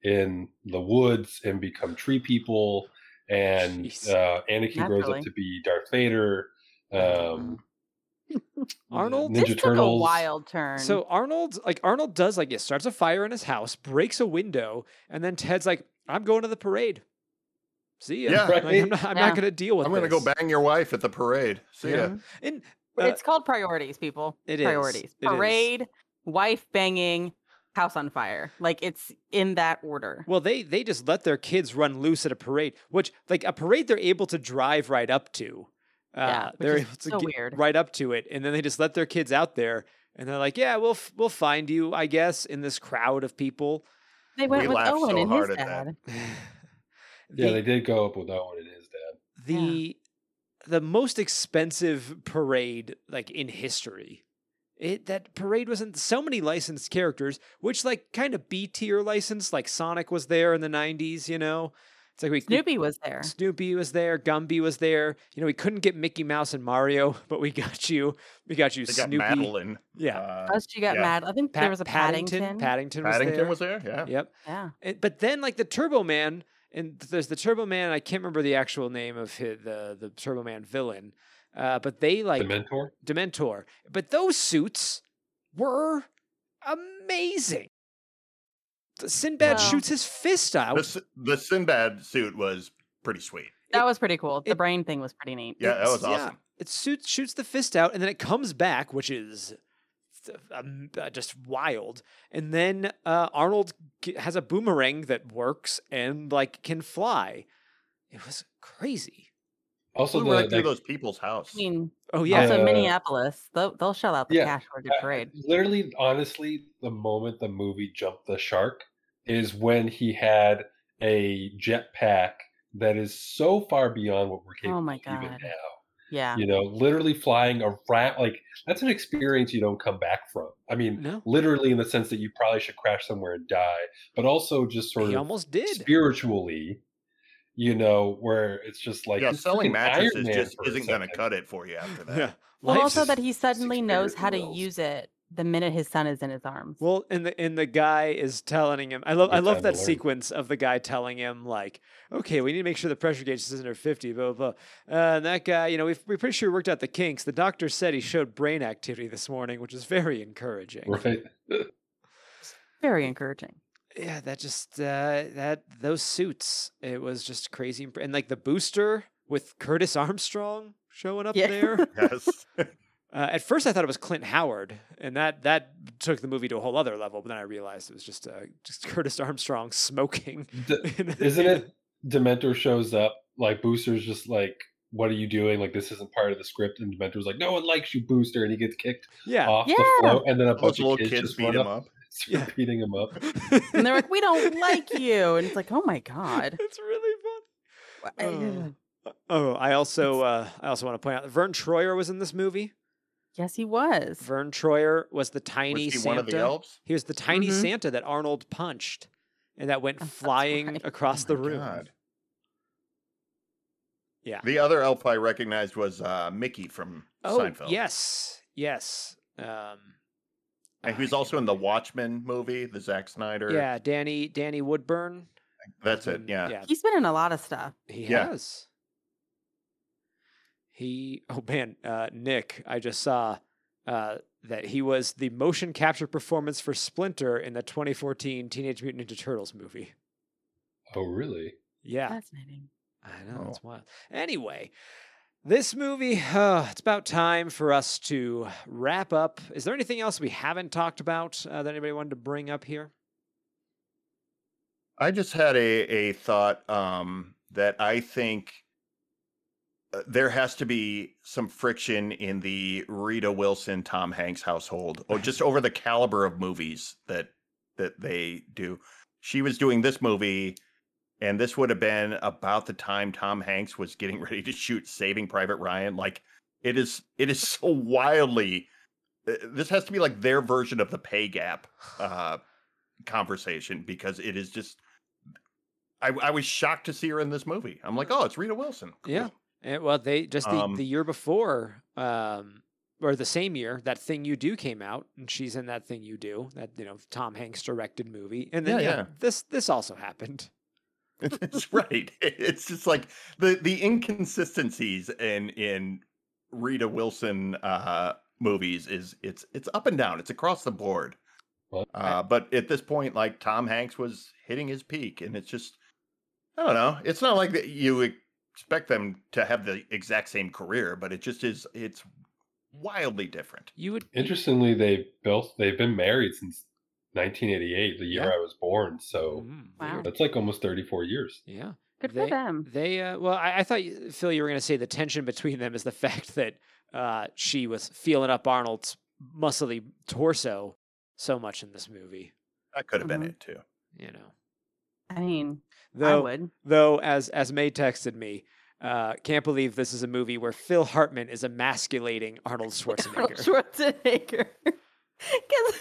B: in the woods and become tree people. And
A: Jeez.
B: uh, Anakin grows
C: Naturally.
B: up to be Darth Vader. Um, (laughs)
A: Arnold
B: Ninja
C: this took a wild turn.
A: So Arnold, like Arnold does like it starts a fire in his house, breaks a window, and then Ted's like, I'm going to the parade. See ya.
G: Yeah. (laughs)
A: Like, I'm not, I'm
C: Yeah.
A: not going to deal with it.
G: I'm gonna go bang your wife at the parade. See ya.
A: And uh,
C: it's called priorities, people.
A: it is.
C: priorities.
A: It is.
C: Parade, wife banging, house on fire. Like it's in that order.
A: Well, they they just let their kids run loose at a parade, which like a parade they're able to drive right up to. Uh,
C: Yeah,
A: they're able to
C: so
A: get
C: weird.
A: right up to it, and then they just let their kids out there, and they're like, "Yeah, we'll f- we'll find you, I guess, in this crowd of people."
C: They went
G: We
C: with Owen
G: so
C: and his
G: at that.
C: dad. (laughs)
B: Yeah,
A: The-
B: they did go up with Owen and his dad.
A: the the most expensive parade like in history. It that parade was in so many licensed characters, which like kind of B tier license, like Sonic was there in the '90s. You know, it's like we we-
C: Snoopy was there.
A: Snoopy was there, Gumby was there. You know, we couldn't get Mickey Mouse and Mario, (laughs) but we got you. We got you,
G: They got
A: Snoopy.
G: Madeline.
A: Yeah,
G: Uh,
C: Us, you got
G: yeah.
C: mad. I think
A: Pat-
C: there was a
A: Paddington.
C: Paddington.
A: Paddington was
G: Paddington
A: there.
G: was there. Yeah.
A: Yep.
C: Yeah.
A: And- but then like the Turbo Man, and there's the Turbo Man. I can't remember the actual name of hi- the the Turbo Man villain. Uh, but they like
B: Dementor.
A: Dementor. But those suits were amazing. The Sinbad
C: Well-
A: shoots his fist out.
G: The, the Sinbad suit was pretty sweet.
C: That was pretty cool. The
A: it-
C: brain thing was pretty neat.
G: Yeah, that was
A: It's-
G: awesome.
A: it shoots shoots the fist out, and then it comes back, which is um, uh, just wild. And then uh, Arnold has a boomerang that works and like can fly. It was crazy.
B: Also,
G: Flew
B: the,
G: right through
B: that-
G: those people's house.
C: I mean,
A: Oh yeah,
C: also
B: Uh,
C: Minneapolis, they'll, they'll shell out the
B: yeah,
C: cash for a good
B: uh,
C: parade.
B: literally, honestly, the moment the movie jumped the shark is when he had a jetpack that is so far beyond what we're capable
C: Oh my
B: of even now.
C: Yeah.
B: You know, literally flying around like that's an experience you don't come back from. I mean,
A: No.
B: literally in the sense that you probably should crash somewhere and die, but also just sort
A: he
B: of
A: almost did.
B: spiritually, you know, where it's just like
G: yeah, selling
B: freaking Iron
G: mattresses
B: Man
G: just isn't going to cut it for you after (laughs) that.
A: Yeah.
C: Well,
A: Life's
C: also that he suddenly knows how to use it the minute his son is in his arms.
A: Well, and the and the guy is telling him. I love I love that
B: learn.
A: sequence of the guy telling him like, okay, we need to make sure the pressure gauge is under fifty. Blah blah. blah. Uh, and that guy, you know, we've, we're pretty sure we worked out the kinks. The doctor said he showed brain activity this morning, which is very encouraging.
B: Right. (laughs)
C: Very encouraging.
A: Yeah, that just uh, that those suits, it was just crazy, imp- and like the booster with Curtis Armstrong showing up
C: Yeah.
A: there. (laughs)
G: Yes. (laughs)
A: Uh, at first, I thought it was Clint Howard, and that that took the movie to a whole other level. But then I realized it was just uh, just Curtis Armstrong (laughs) smoking.
B: D- Isn't it Dementor shows up like Booster's just like, what are you doing? Like this isn't part of the script, and Dementor's like, no one likes you, Booster, and he gets kicked
A: Yeah,
B: off the
C: Yeah.
B: float, and then a bunch
G: little
B: of kids,
G: kids
B: just
G: beat
B: run
G: him
B: up,
G: up.
A: Yeah. (laughs)
B: beating him up.
C: And they're like, we don't (laughs) like you. And it's like, oh my God.
A: it's really fun.
C: Uh,
A: Oh, I also uh, I also want to point out that Vern Troyer was in this movie.
C: Yes, he was.
A: Vern Troyer was the tiny
G: Was he
A: Santa.
G: one of the elves?
A: He was the tiny
C: Mhm.
A: Santa that Arnold punched, and that went (laughs)
C: Oh,
A: flying
C: right.
A: across the room.
G: God.
A: Yeah.
G: The other elf I recognized was uh, Mickey from
A: Oh
G: Seinfeld.
A: yes, yes. Um,
G: And he also in the Watchmen movie, the Zack Snyder.
A: yeah, Danny Danny Woodburn.
G: That's it. Yeah.
A: yeah,
C: He's been in a lot of stuff.
A: he
G: Yeah.
A: has. He oh man, uh, Nick, I just saw uh, that he was the motion capture performance for Splinter in the 2014 Teenage Mutant Ninja Turtles movie.
B: Oh, really?
A: Yeah,
C: Fascinating.
A: I know
G: Oh.
A: it's wild. Anyway, this movie, uh, (sighs) it's about time for us to wrap up. Is there anything else we haven't talked about uh, that anybody wanted to bring up here?
G: I just had a, a thought um, that I think uh, there has to be some friction in the Rita Wilson Tom Hanks household, or just over the caliber of movies that that they do. She was doing this movie, and this would have been about the time Tom Hanks was getting (laughs) ready to shoot Saving Private Ryan. Like it is, it is so wildly. uh, This has to be like their version of the pay gap uh, conversation because it is just. I, I was shocked to see her in this movie. I'm like, oh, it's Rita Wilson. Cool.
A: Yeah. And, well, they just the,
G: Um,
A: the year before, um, or the same year, that thing you do came out, and she's in that thing you do, that you know Tom Hanks directed movie, and then
G: Yeah,
A: yeah,
G: yeah.
A: this this also happened. (laughs)
G: It's right. It's just like the the inconsistencies in in Rita Wilson uh movies is it's it's up and down. It's across the board. Uh, but at this point, like Tom Hanks was hitting his peak, and it's just I don't know. It's not like that you expect them to have the exact same career, but it just is. It's wildly different.
A: You would
B: Interestingly, they both they've been married since 1988, the year
A: Yeah.
B: I was born. So
C: Wow.
B: that's like almost 34 years.
A: Yeah.
C: Good
A: they,
C: for them.
A: They uh, well, I, I thought you- Phil, you were going to say the tension between them is the (laughs) fact that uh, she was feeling up Arnold's muscly torso so much in this movie.
G: That could have been
C: Mhm.
G: it too.
A: You know,
C: I mean,
A: though,
C: would.
A: Though, as as May texted me, uh, can't believe this is a movie where Phil Hartman is emasculating Arnold Schwarzenegger. (laughs)
C: Arnold Schwarzenegger. Because (laughs) I'm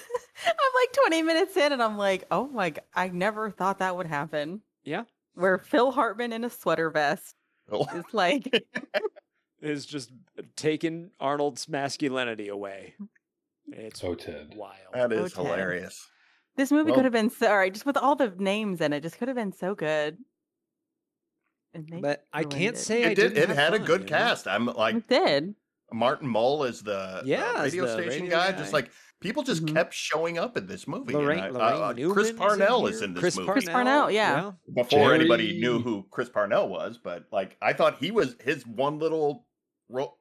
C: like 20 minutes in and I'm like, oh my God, I never thought that would happen.
A: Yeah.
C: Where Phil Hartman in a sweater vest
G: Oh.
C: is like, (laughs)
A: is just taking Arnold's masculinity away. It's
B: Oh, Ted.
A: wild.
G: That is
C: Ted.
G: hilarious.
C: this movie
G: Well-
C: could have been so, all right, just with all the names in it, just could have been so good. And they
A: But I can't
C: it.
A: say
G: It did.
A: didn't
G: It
A: have
G: had a good
A: you know?
G: cast. I'm like
C: It did.
G: Martin Mull is the, the
A: Yeah, as
G: radio
A: the
G: station
A: radio
G: guy.
A: guy.
G: Just like people just
C: Mhm.
G: kept showing up in this movie. and
A: Lorraine,
G: I-
A: Lorraine
G: uh, Chris Parnell is
A: here.
G: in this
A: Chris
G: movie.
C: Chris Parnell, yeah.
G: Before anybody knew who Chris Parnell was, but like I thought he was his one little, ro-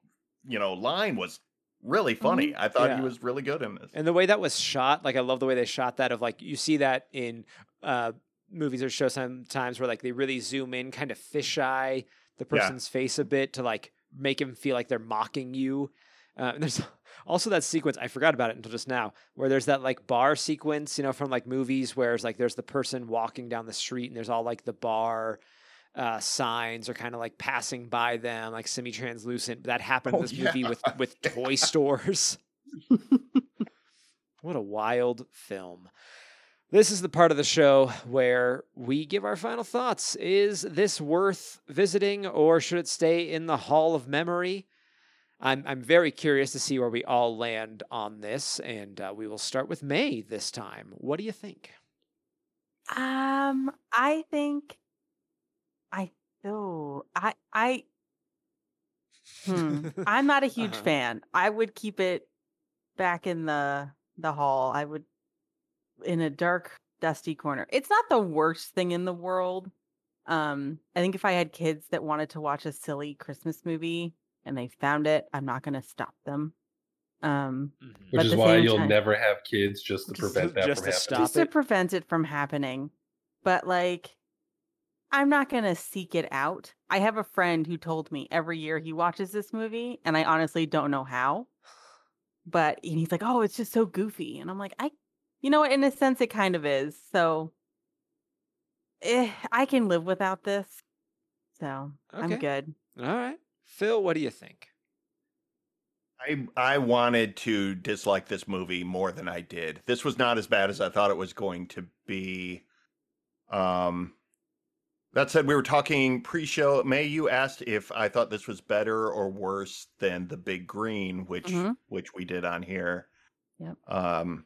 G: you know, line was really funny. I thought
A: Yeah.
G: he was really good in this.
A: And the way that was shot, like I love the way they shot that. Of like you see that in uh, movies or shows sometimes where like they really zoom in, kind of fisheye the
G: Yeah.
A: person's face a bit to like make him feel like they're mocking you. Uh, and (laughs) there's also that sequence I forgot about it until just now, where there's that like bar sequence, you know, from like movies where it's like there's the person walking down the street and there's all like the bar uh, signs are kind of like passing by them, like semi-translucent. That happened in
G: Oh,
A: this movie with (laughs) with toy stores. (laughs) what a wild film. This is the part of the show where we give our final thoughts. Is this worth visiting or should it stay in the Hall of Memory? I'm, I'm very curious to see where we all land on this, and uh, we will start with May this time. What do you think?
C: Um, I think I oh I I hmm. (laughs) I'm not a huge
A: Uh-huh.
C: fan. I would keep it back in the the hall. I would in a dark, dusty corner. It's not the worst thing in the world. Um, I think if I had kids that wanted to watch a silly Christmas movie and they found it, I'm not going to stop them. Um, but
B: Which
C: at
B: is why you'll
C: time-
B: never have kids just to
A: Just-
B: prevent that
A: just
B: from
A: to
B: happening.
A: stop
C: just to prevent it from happening. But like, I'm not gonna seek it out. I have a friend who told me every year he watches this movie, and I honestly don't know how. But and he's like, "Oh, it's just so goofy," and I'm like, "I, you know what? In a sense, it kind of is. So, eh, I can live without this. So I'm good."
A: All right. Phil, what do you think?
G: I I wanted to dislike this movie more than I did. This was not as bad as I thought it was going to be. Um that said, we were talking pre-show. May you asked if I thought this was better or worse than The Big Green, which
C: Mhm.
G: which we did on here.
C: Yep.
G: Um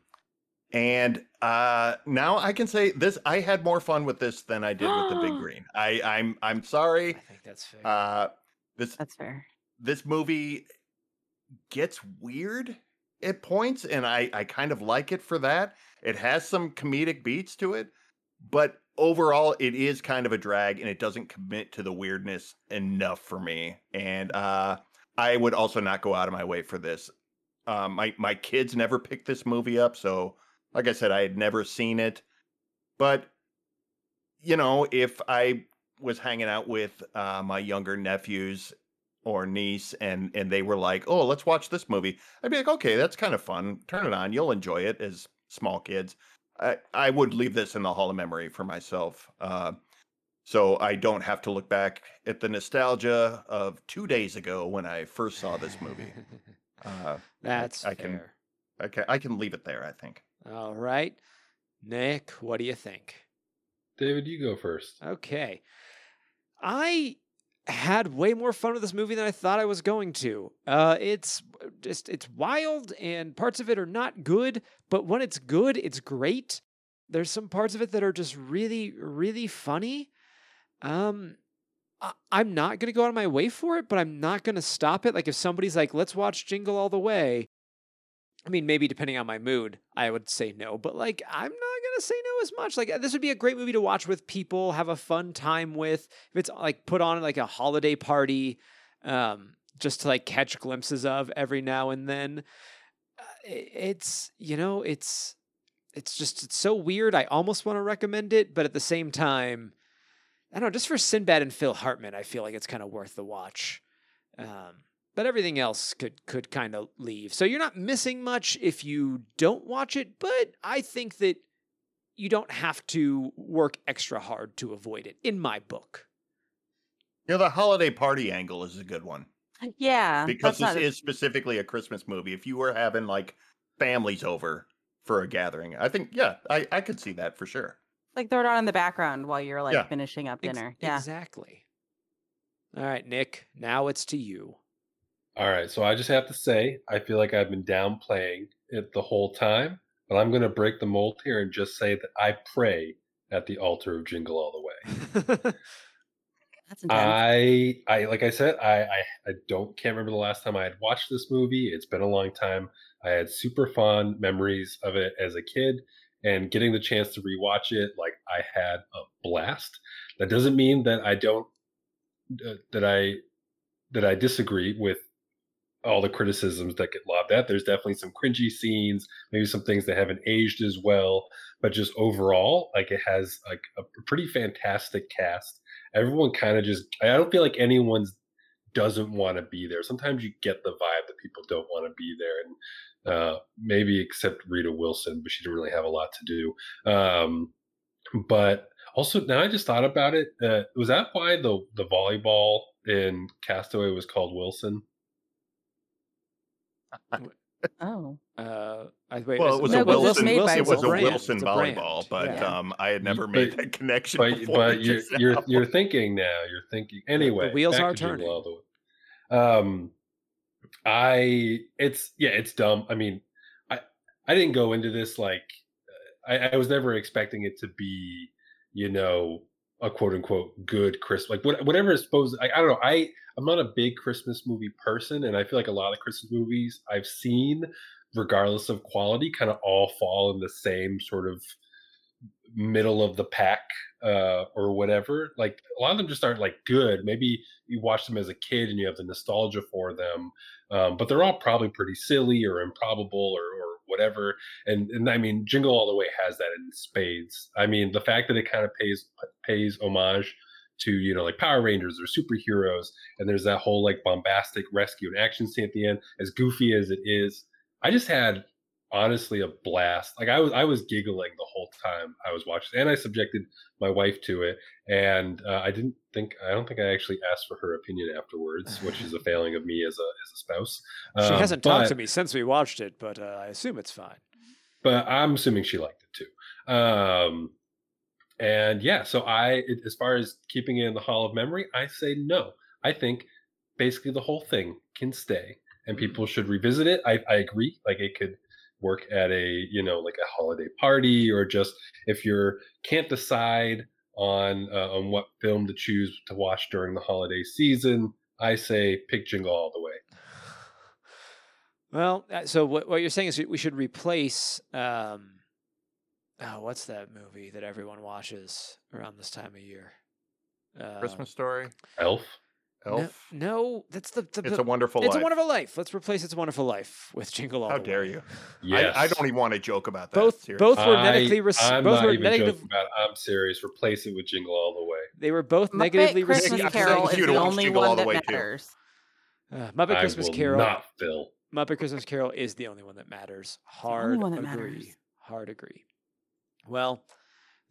G: and uh now I can say this I had more fun with this than I did with The Big (gasps) Green. I I'm I'm sorry.
A: I think that's fair.
G: Uh this
C: That's fair.
G: this movie gets weird at points and I, I kind of like it for that it has some comedic beats to it but overall it is kind of a drag and it doesn't commit to the weirdness enough for me and uh i would also not go out of my way for this um my my kids never picked this movie up so like i said i had never seen it but you know if i was hanging out with uh, my younger nephews or niece and and they were like oh let's watch this movie i'd be like okay that's kind of fun turn it on you'll enjoy it as small kids i i would leave this in the hall of memory for myself uh so i don't have to look back at the nostalgia of two days ago when i first saw this movie (laughs) uh
A: That's
G: I, can
A: fair.
G: i can i can leave it there i think
A: All right. Nick, what do you think?
B: David, you go first.
A: Okay. I had way more fun with this movie than I thought I was going to. Uh, it's just it's wild and parts of it are not good, but when it's good, it's great. There's some parts of it that are just really, really funny. Um, I- I'm not gonna go out of my way for it, but I'm not gonna stop it. Like if somebody's like, "Let's watch Jingle All the Way," I mean, maybe depending on my mood, I would say no, but like, I'm not gonna say no as much. Like, this would be a great movie to watch with people, have a fun time with. If it's like put on like a holiday party, um, just to like catch glimpses of every now and then. Uh, it's you know, it's it's just it's so weird. I almost want to recommend it, but at the same time, I don't know. Just for Sinbad and Phil Hartman, I feel like it's kind of worth the watch. Um, but everything else could could kind of leave. So you're not missing much if you don't watch it, but I think that you don't have to work extra hard to avoid it in my book.
G: You know, the holiday party angle is a good one (laughs)
C: Yeah,
G: because
C: that's
G: this
C: not-
G: is specifically a Christmas movie. If you were having like families over for a gathering, I think yeah, I I could see that for sure.
C: like throw it on in the background while you're like
G: Yeah.
C: finishing up
A: Ex-
C: dinner. yeah,
A: Exactly. All right, Nick, now it's to you.
B: All right, so I just have to say, I feel like I've been downplaying it the whole time, but I'm going to break the mold here and just say that I pray at the altar of Jingle All the Way. (laughs)
C: that's intense.
B: I, I, like I said, I, I, I don't can't remember the last time I had watched this movie. It's been a long time. I had super fond memories of it as a kid, and getting the chance to rewatch it, like I had a blast. That doesn't mean that I don't, uh, that I, that I disagree with all the criticisms that get lobbed at. There's definitely some cringy scenes, maybe some things that haven't aged as well, but just overall, like it has like a pretty fantastic cast. Everyone kind of just I don't feel like anyone's doesn't want to be there. Sometimes you get the vibe that people don't want to be there, and uh, maybe except Rita Wilson, but she didn't really have a lot to do. Um, but also now I just thought about it. Uh, was that why the the volleyball in Castaway was called Wilson?
C: Oh,
A: Uh, I, wait,
G: well, it was
C: No,
G: a
C: 'cause it's
G: Wilson.
C: made by
G: It was a
A: brand.
G: Wilson
A: It's a
G: volleyball, but
A: Yeah.
G: um, I had never
B: But-
G: made that connection
B: but
G: before.
B: but
G: you
B: you're you're you're thinking now. You're thinking anyway.
A: wheels are turning.
B: All the Way. Um, I it's yeah, it's dumb. I mean, I I didn't go into this like I, I was never expecting it to be, you know, a quote unquote good Christmas like what, whatever is supposed. I, I don't know. I I'm not a big Christmas movie person, and I feel like a lot of Christmas movies I've seen, regardless of quality, kind of all fall in the same sort of middle of the pack uh, or whatever. Like a lot of them just aren't like good. Maybe you watch them as a kid and you have the nostalgia for them, um, but they're all probably pretty silly or improbable or, or whatever. And and I mean, Jingle All the Way has that in spades. I mean, the fact that it kind of pays pays homage to you know like Power Rangers or superheroes, and there's that whole like bombastic rescue and action scene at the end, as goofy as it is. I just had honestly a blast. Like I was I was giggling the whole time I was watching, and I subjected my wife to it, and uh, I didn't think I don't think I actually asked for her opinion afterwards, which is a (laughs) failing of me as a as a spouse.
A: She
B: Um,
A: hasn't talked to me since we watched it, but uh, I assume it's fine.
B: but I'm assuming she liked it too. Um, and yeah, so I, as far as keeping it in the Hall of Memory, I say no. I think basically the whole thing can stay, and people should revisit it. I, I agree. Like it could work at a you know like a holiday party, or just if you're can't decide on uh, on what film to choose to watch during the holiday season. I say pick Jingle All the Way.
A: Well, uh, so what, what you're saying is we should replace. Um, oh, what's that movie that everyone watches around this time of year? Uh,
G: Christmas Story,
B: Elf.
G: Elf.
A: No, no, that's the. the
G: It's
A: the-
G: a Wonderful.
A: It's
G: Life.
A: a Wonderful Life. Let's replace It's a Wonderful Life with Jingle All.
G: How
A: the
G: dare
A: Way.
G: you?
B: Yes.
G: I, I don't even want to joke about that.
A: Both
G: seriously.
A: both were
B: I-
A: negatively rec-
B: I'm
A: both
B: not
A: were
B: even
A: negative.
B: joking about it. I'm serious. Replace it with Jingle All the Way.
A: They were both
C: Muppet
A: negatively
C: Christmas
A: received.
G: I'm
C: Carol is
G: you
C: the
G: to watch
C: only
G: Jingle All
C: one
G: the
C: that
G: Way, too.
C: matters.
A: Uh, Muppet
B: I
A: Christmas
B: will
A: Carol.
B: not, Phil.
A: Muppet Christmas Carol is the only one that matters.
C: only
A: Hard
C: one that
A: agree.
C: matters.
A: Hard agree. Well,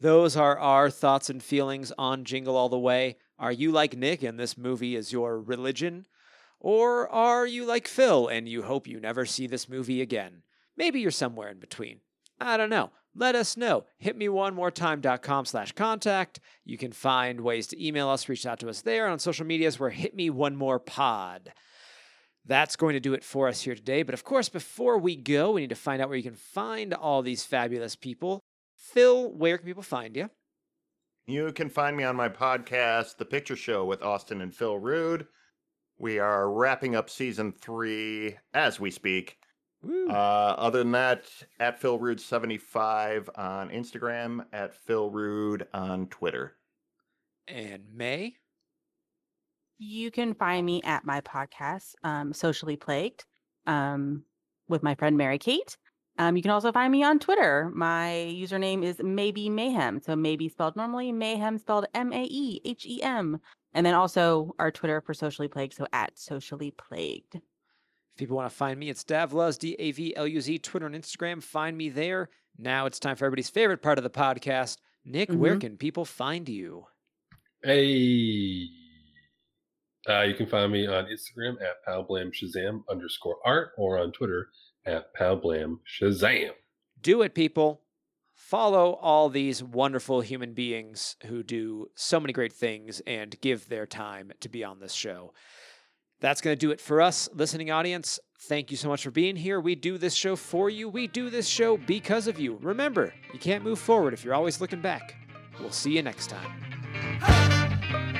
A: those are our thoughts and feelings on Jingle All the Way. Are you like Nick and this movie is your religion? Or are you like Phil and you hope you never see this movie again? Maybe you're somewhere in between. I don't know. Let us know. Hitmeonemoretime.com slash contact. You can find ways to email us, reach out to us there. On social medias, we're Hit Me One More Pod. That's going to do it for us here today. But of course, before we go, we need to find out where you can find all these fabulous people. Phil, where can people find you?
G: You can find me on my podcast, The Picture Show with Austin and Phil Rude. We are wrapping up season three as we speak. Uh, other than that, at Phil Rude seventy five on Instagram, at Phil Rude on Twitter.
A: And May,
C: You can find me at my podcast, um, Socially Plagued, um, with my friend Mary Kate. Um, you can also find me on Twitter. My username is maybe mayhem. So maybe spelled normally, mayhem spelled M A E H E M. And then also our Twitter for Socially Plagued, so at Socially Plagued.
A: If people want to find me, it's Davluz, D A V L U Z, Twitter and Instagram. Find me there. Now it's time for everybody's favorite part of the podcast. Nick, where
B: Mhm.
A: can people find you?
B: Hey. Uh, you can find me on Instagram at palblamshazam underscore art or on Twitter at palblamshazam.
A: Do it, people. Follow all these wonderful human beings who do so many great things and give their time to be on this show. That's going to do it for us, listening audience. Thank you so much for being here. We do this show for you. We do this show because of you. Remember, you can't move forward if you're always looking back. We'll see you next time.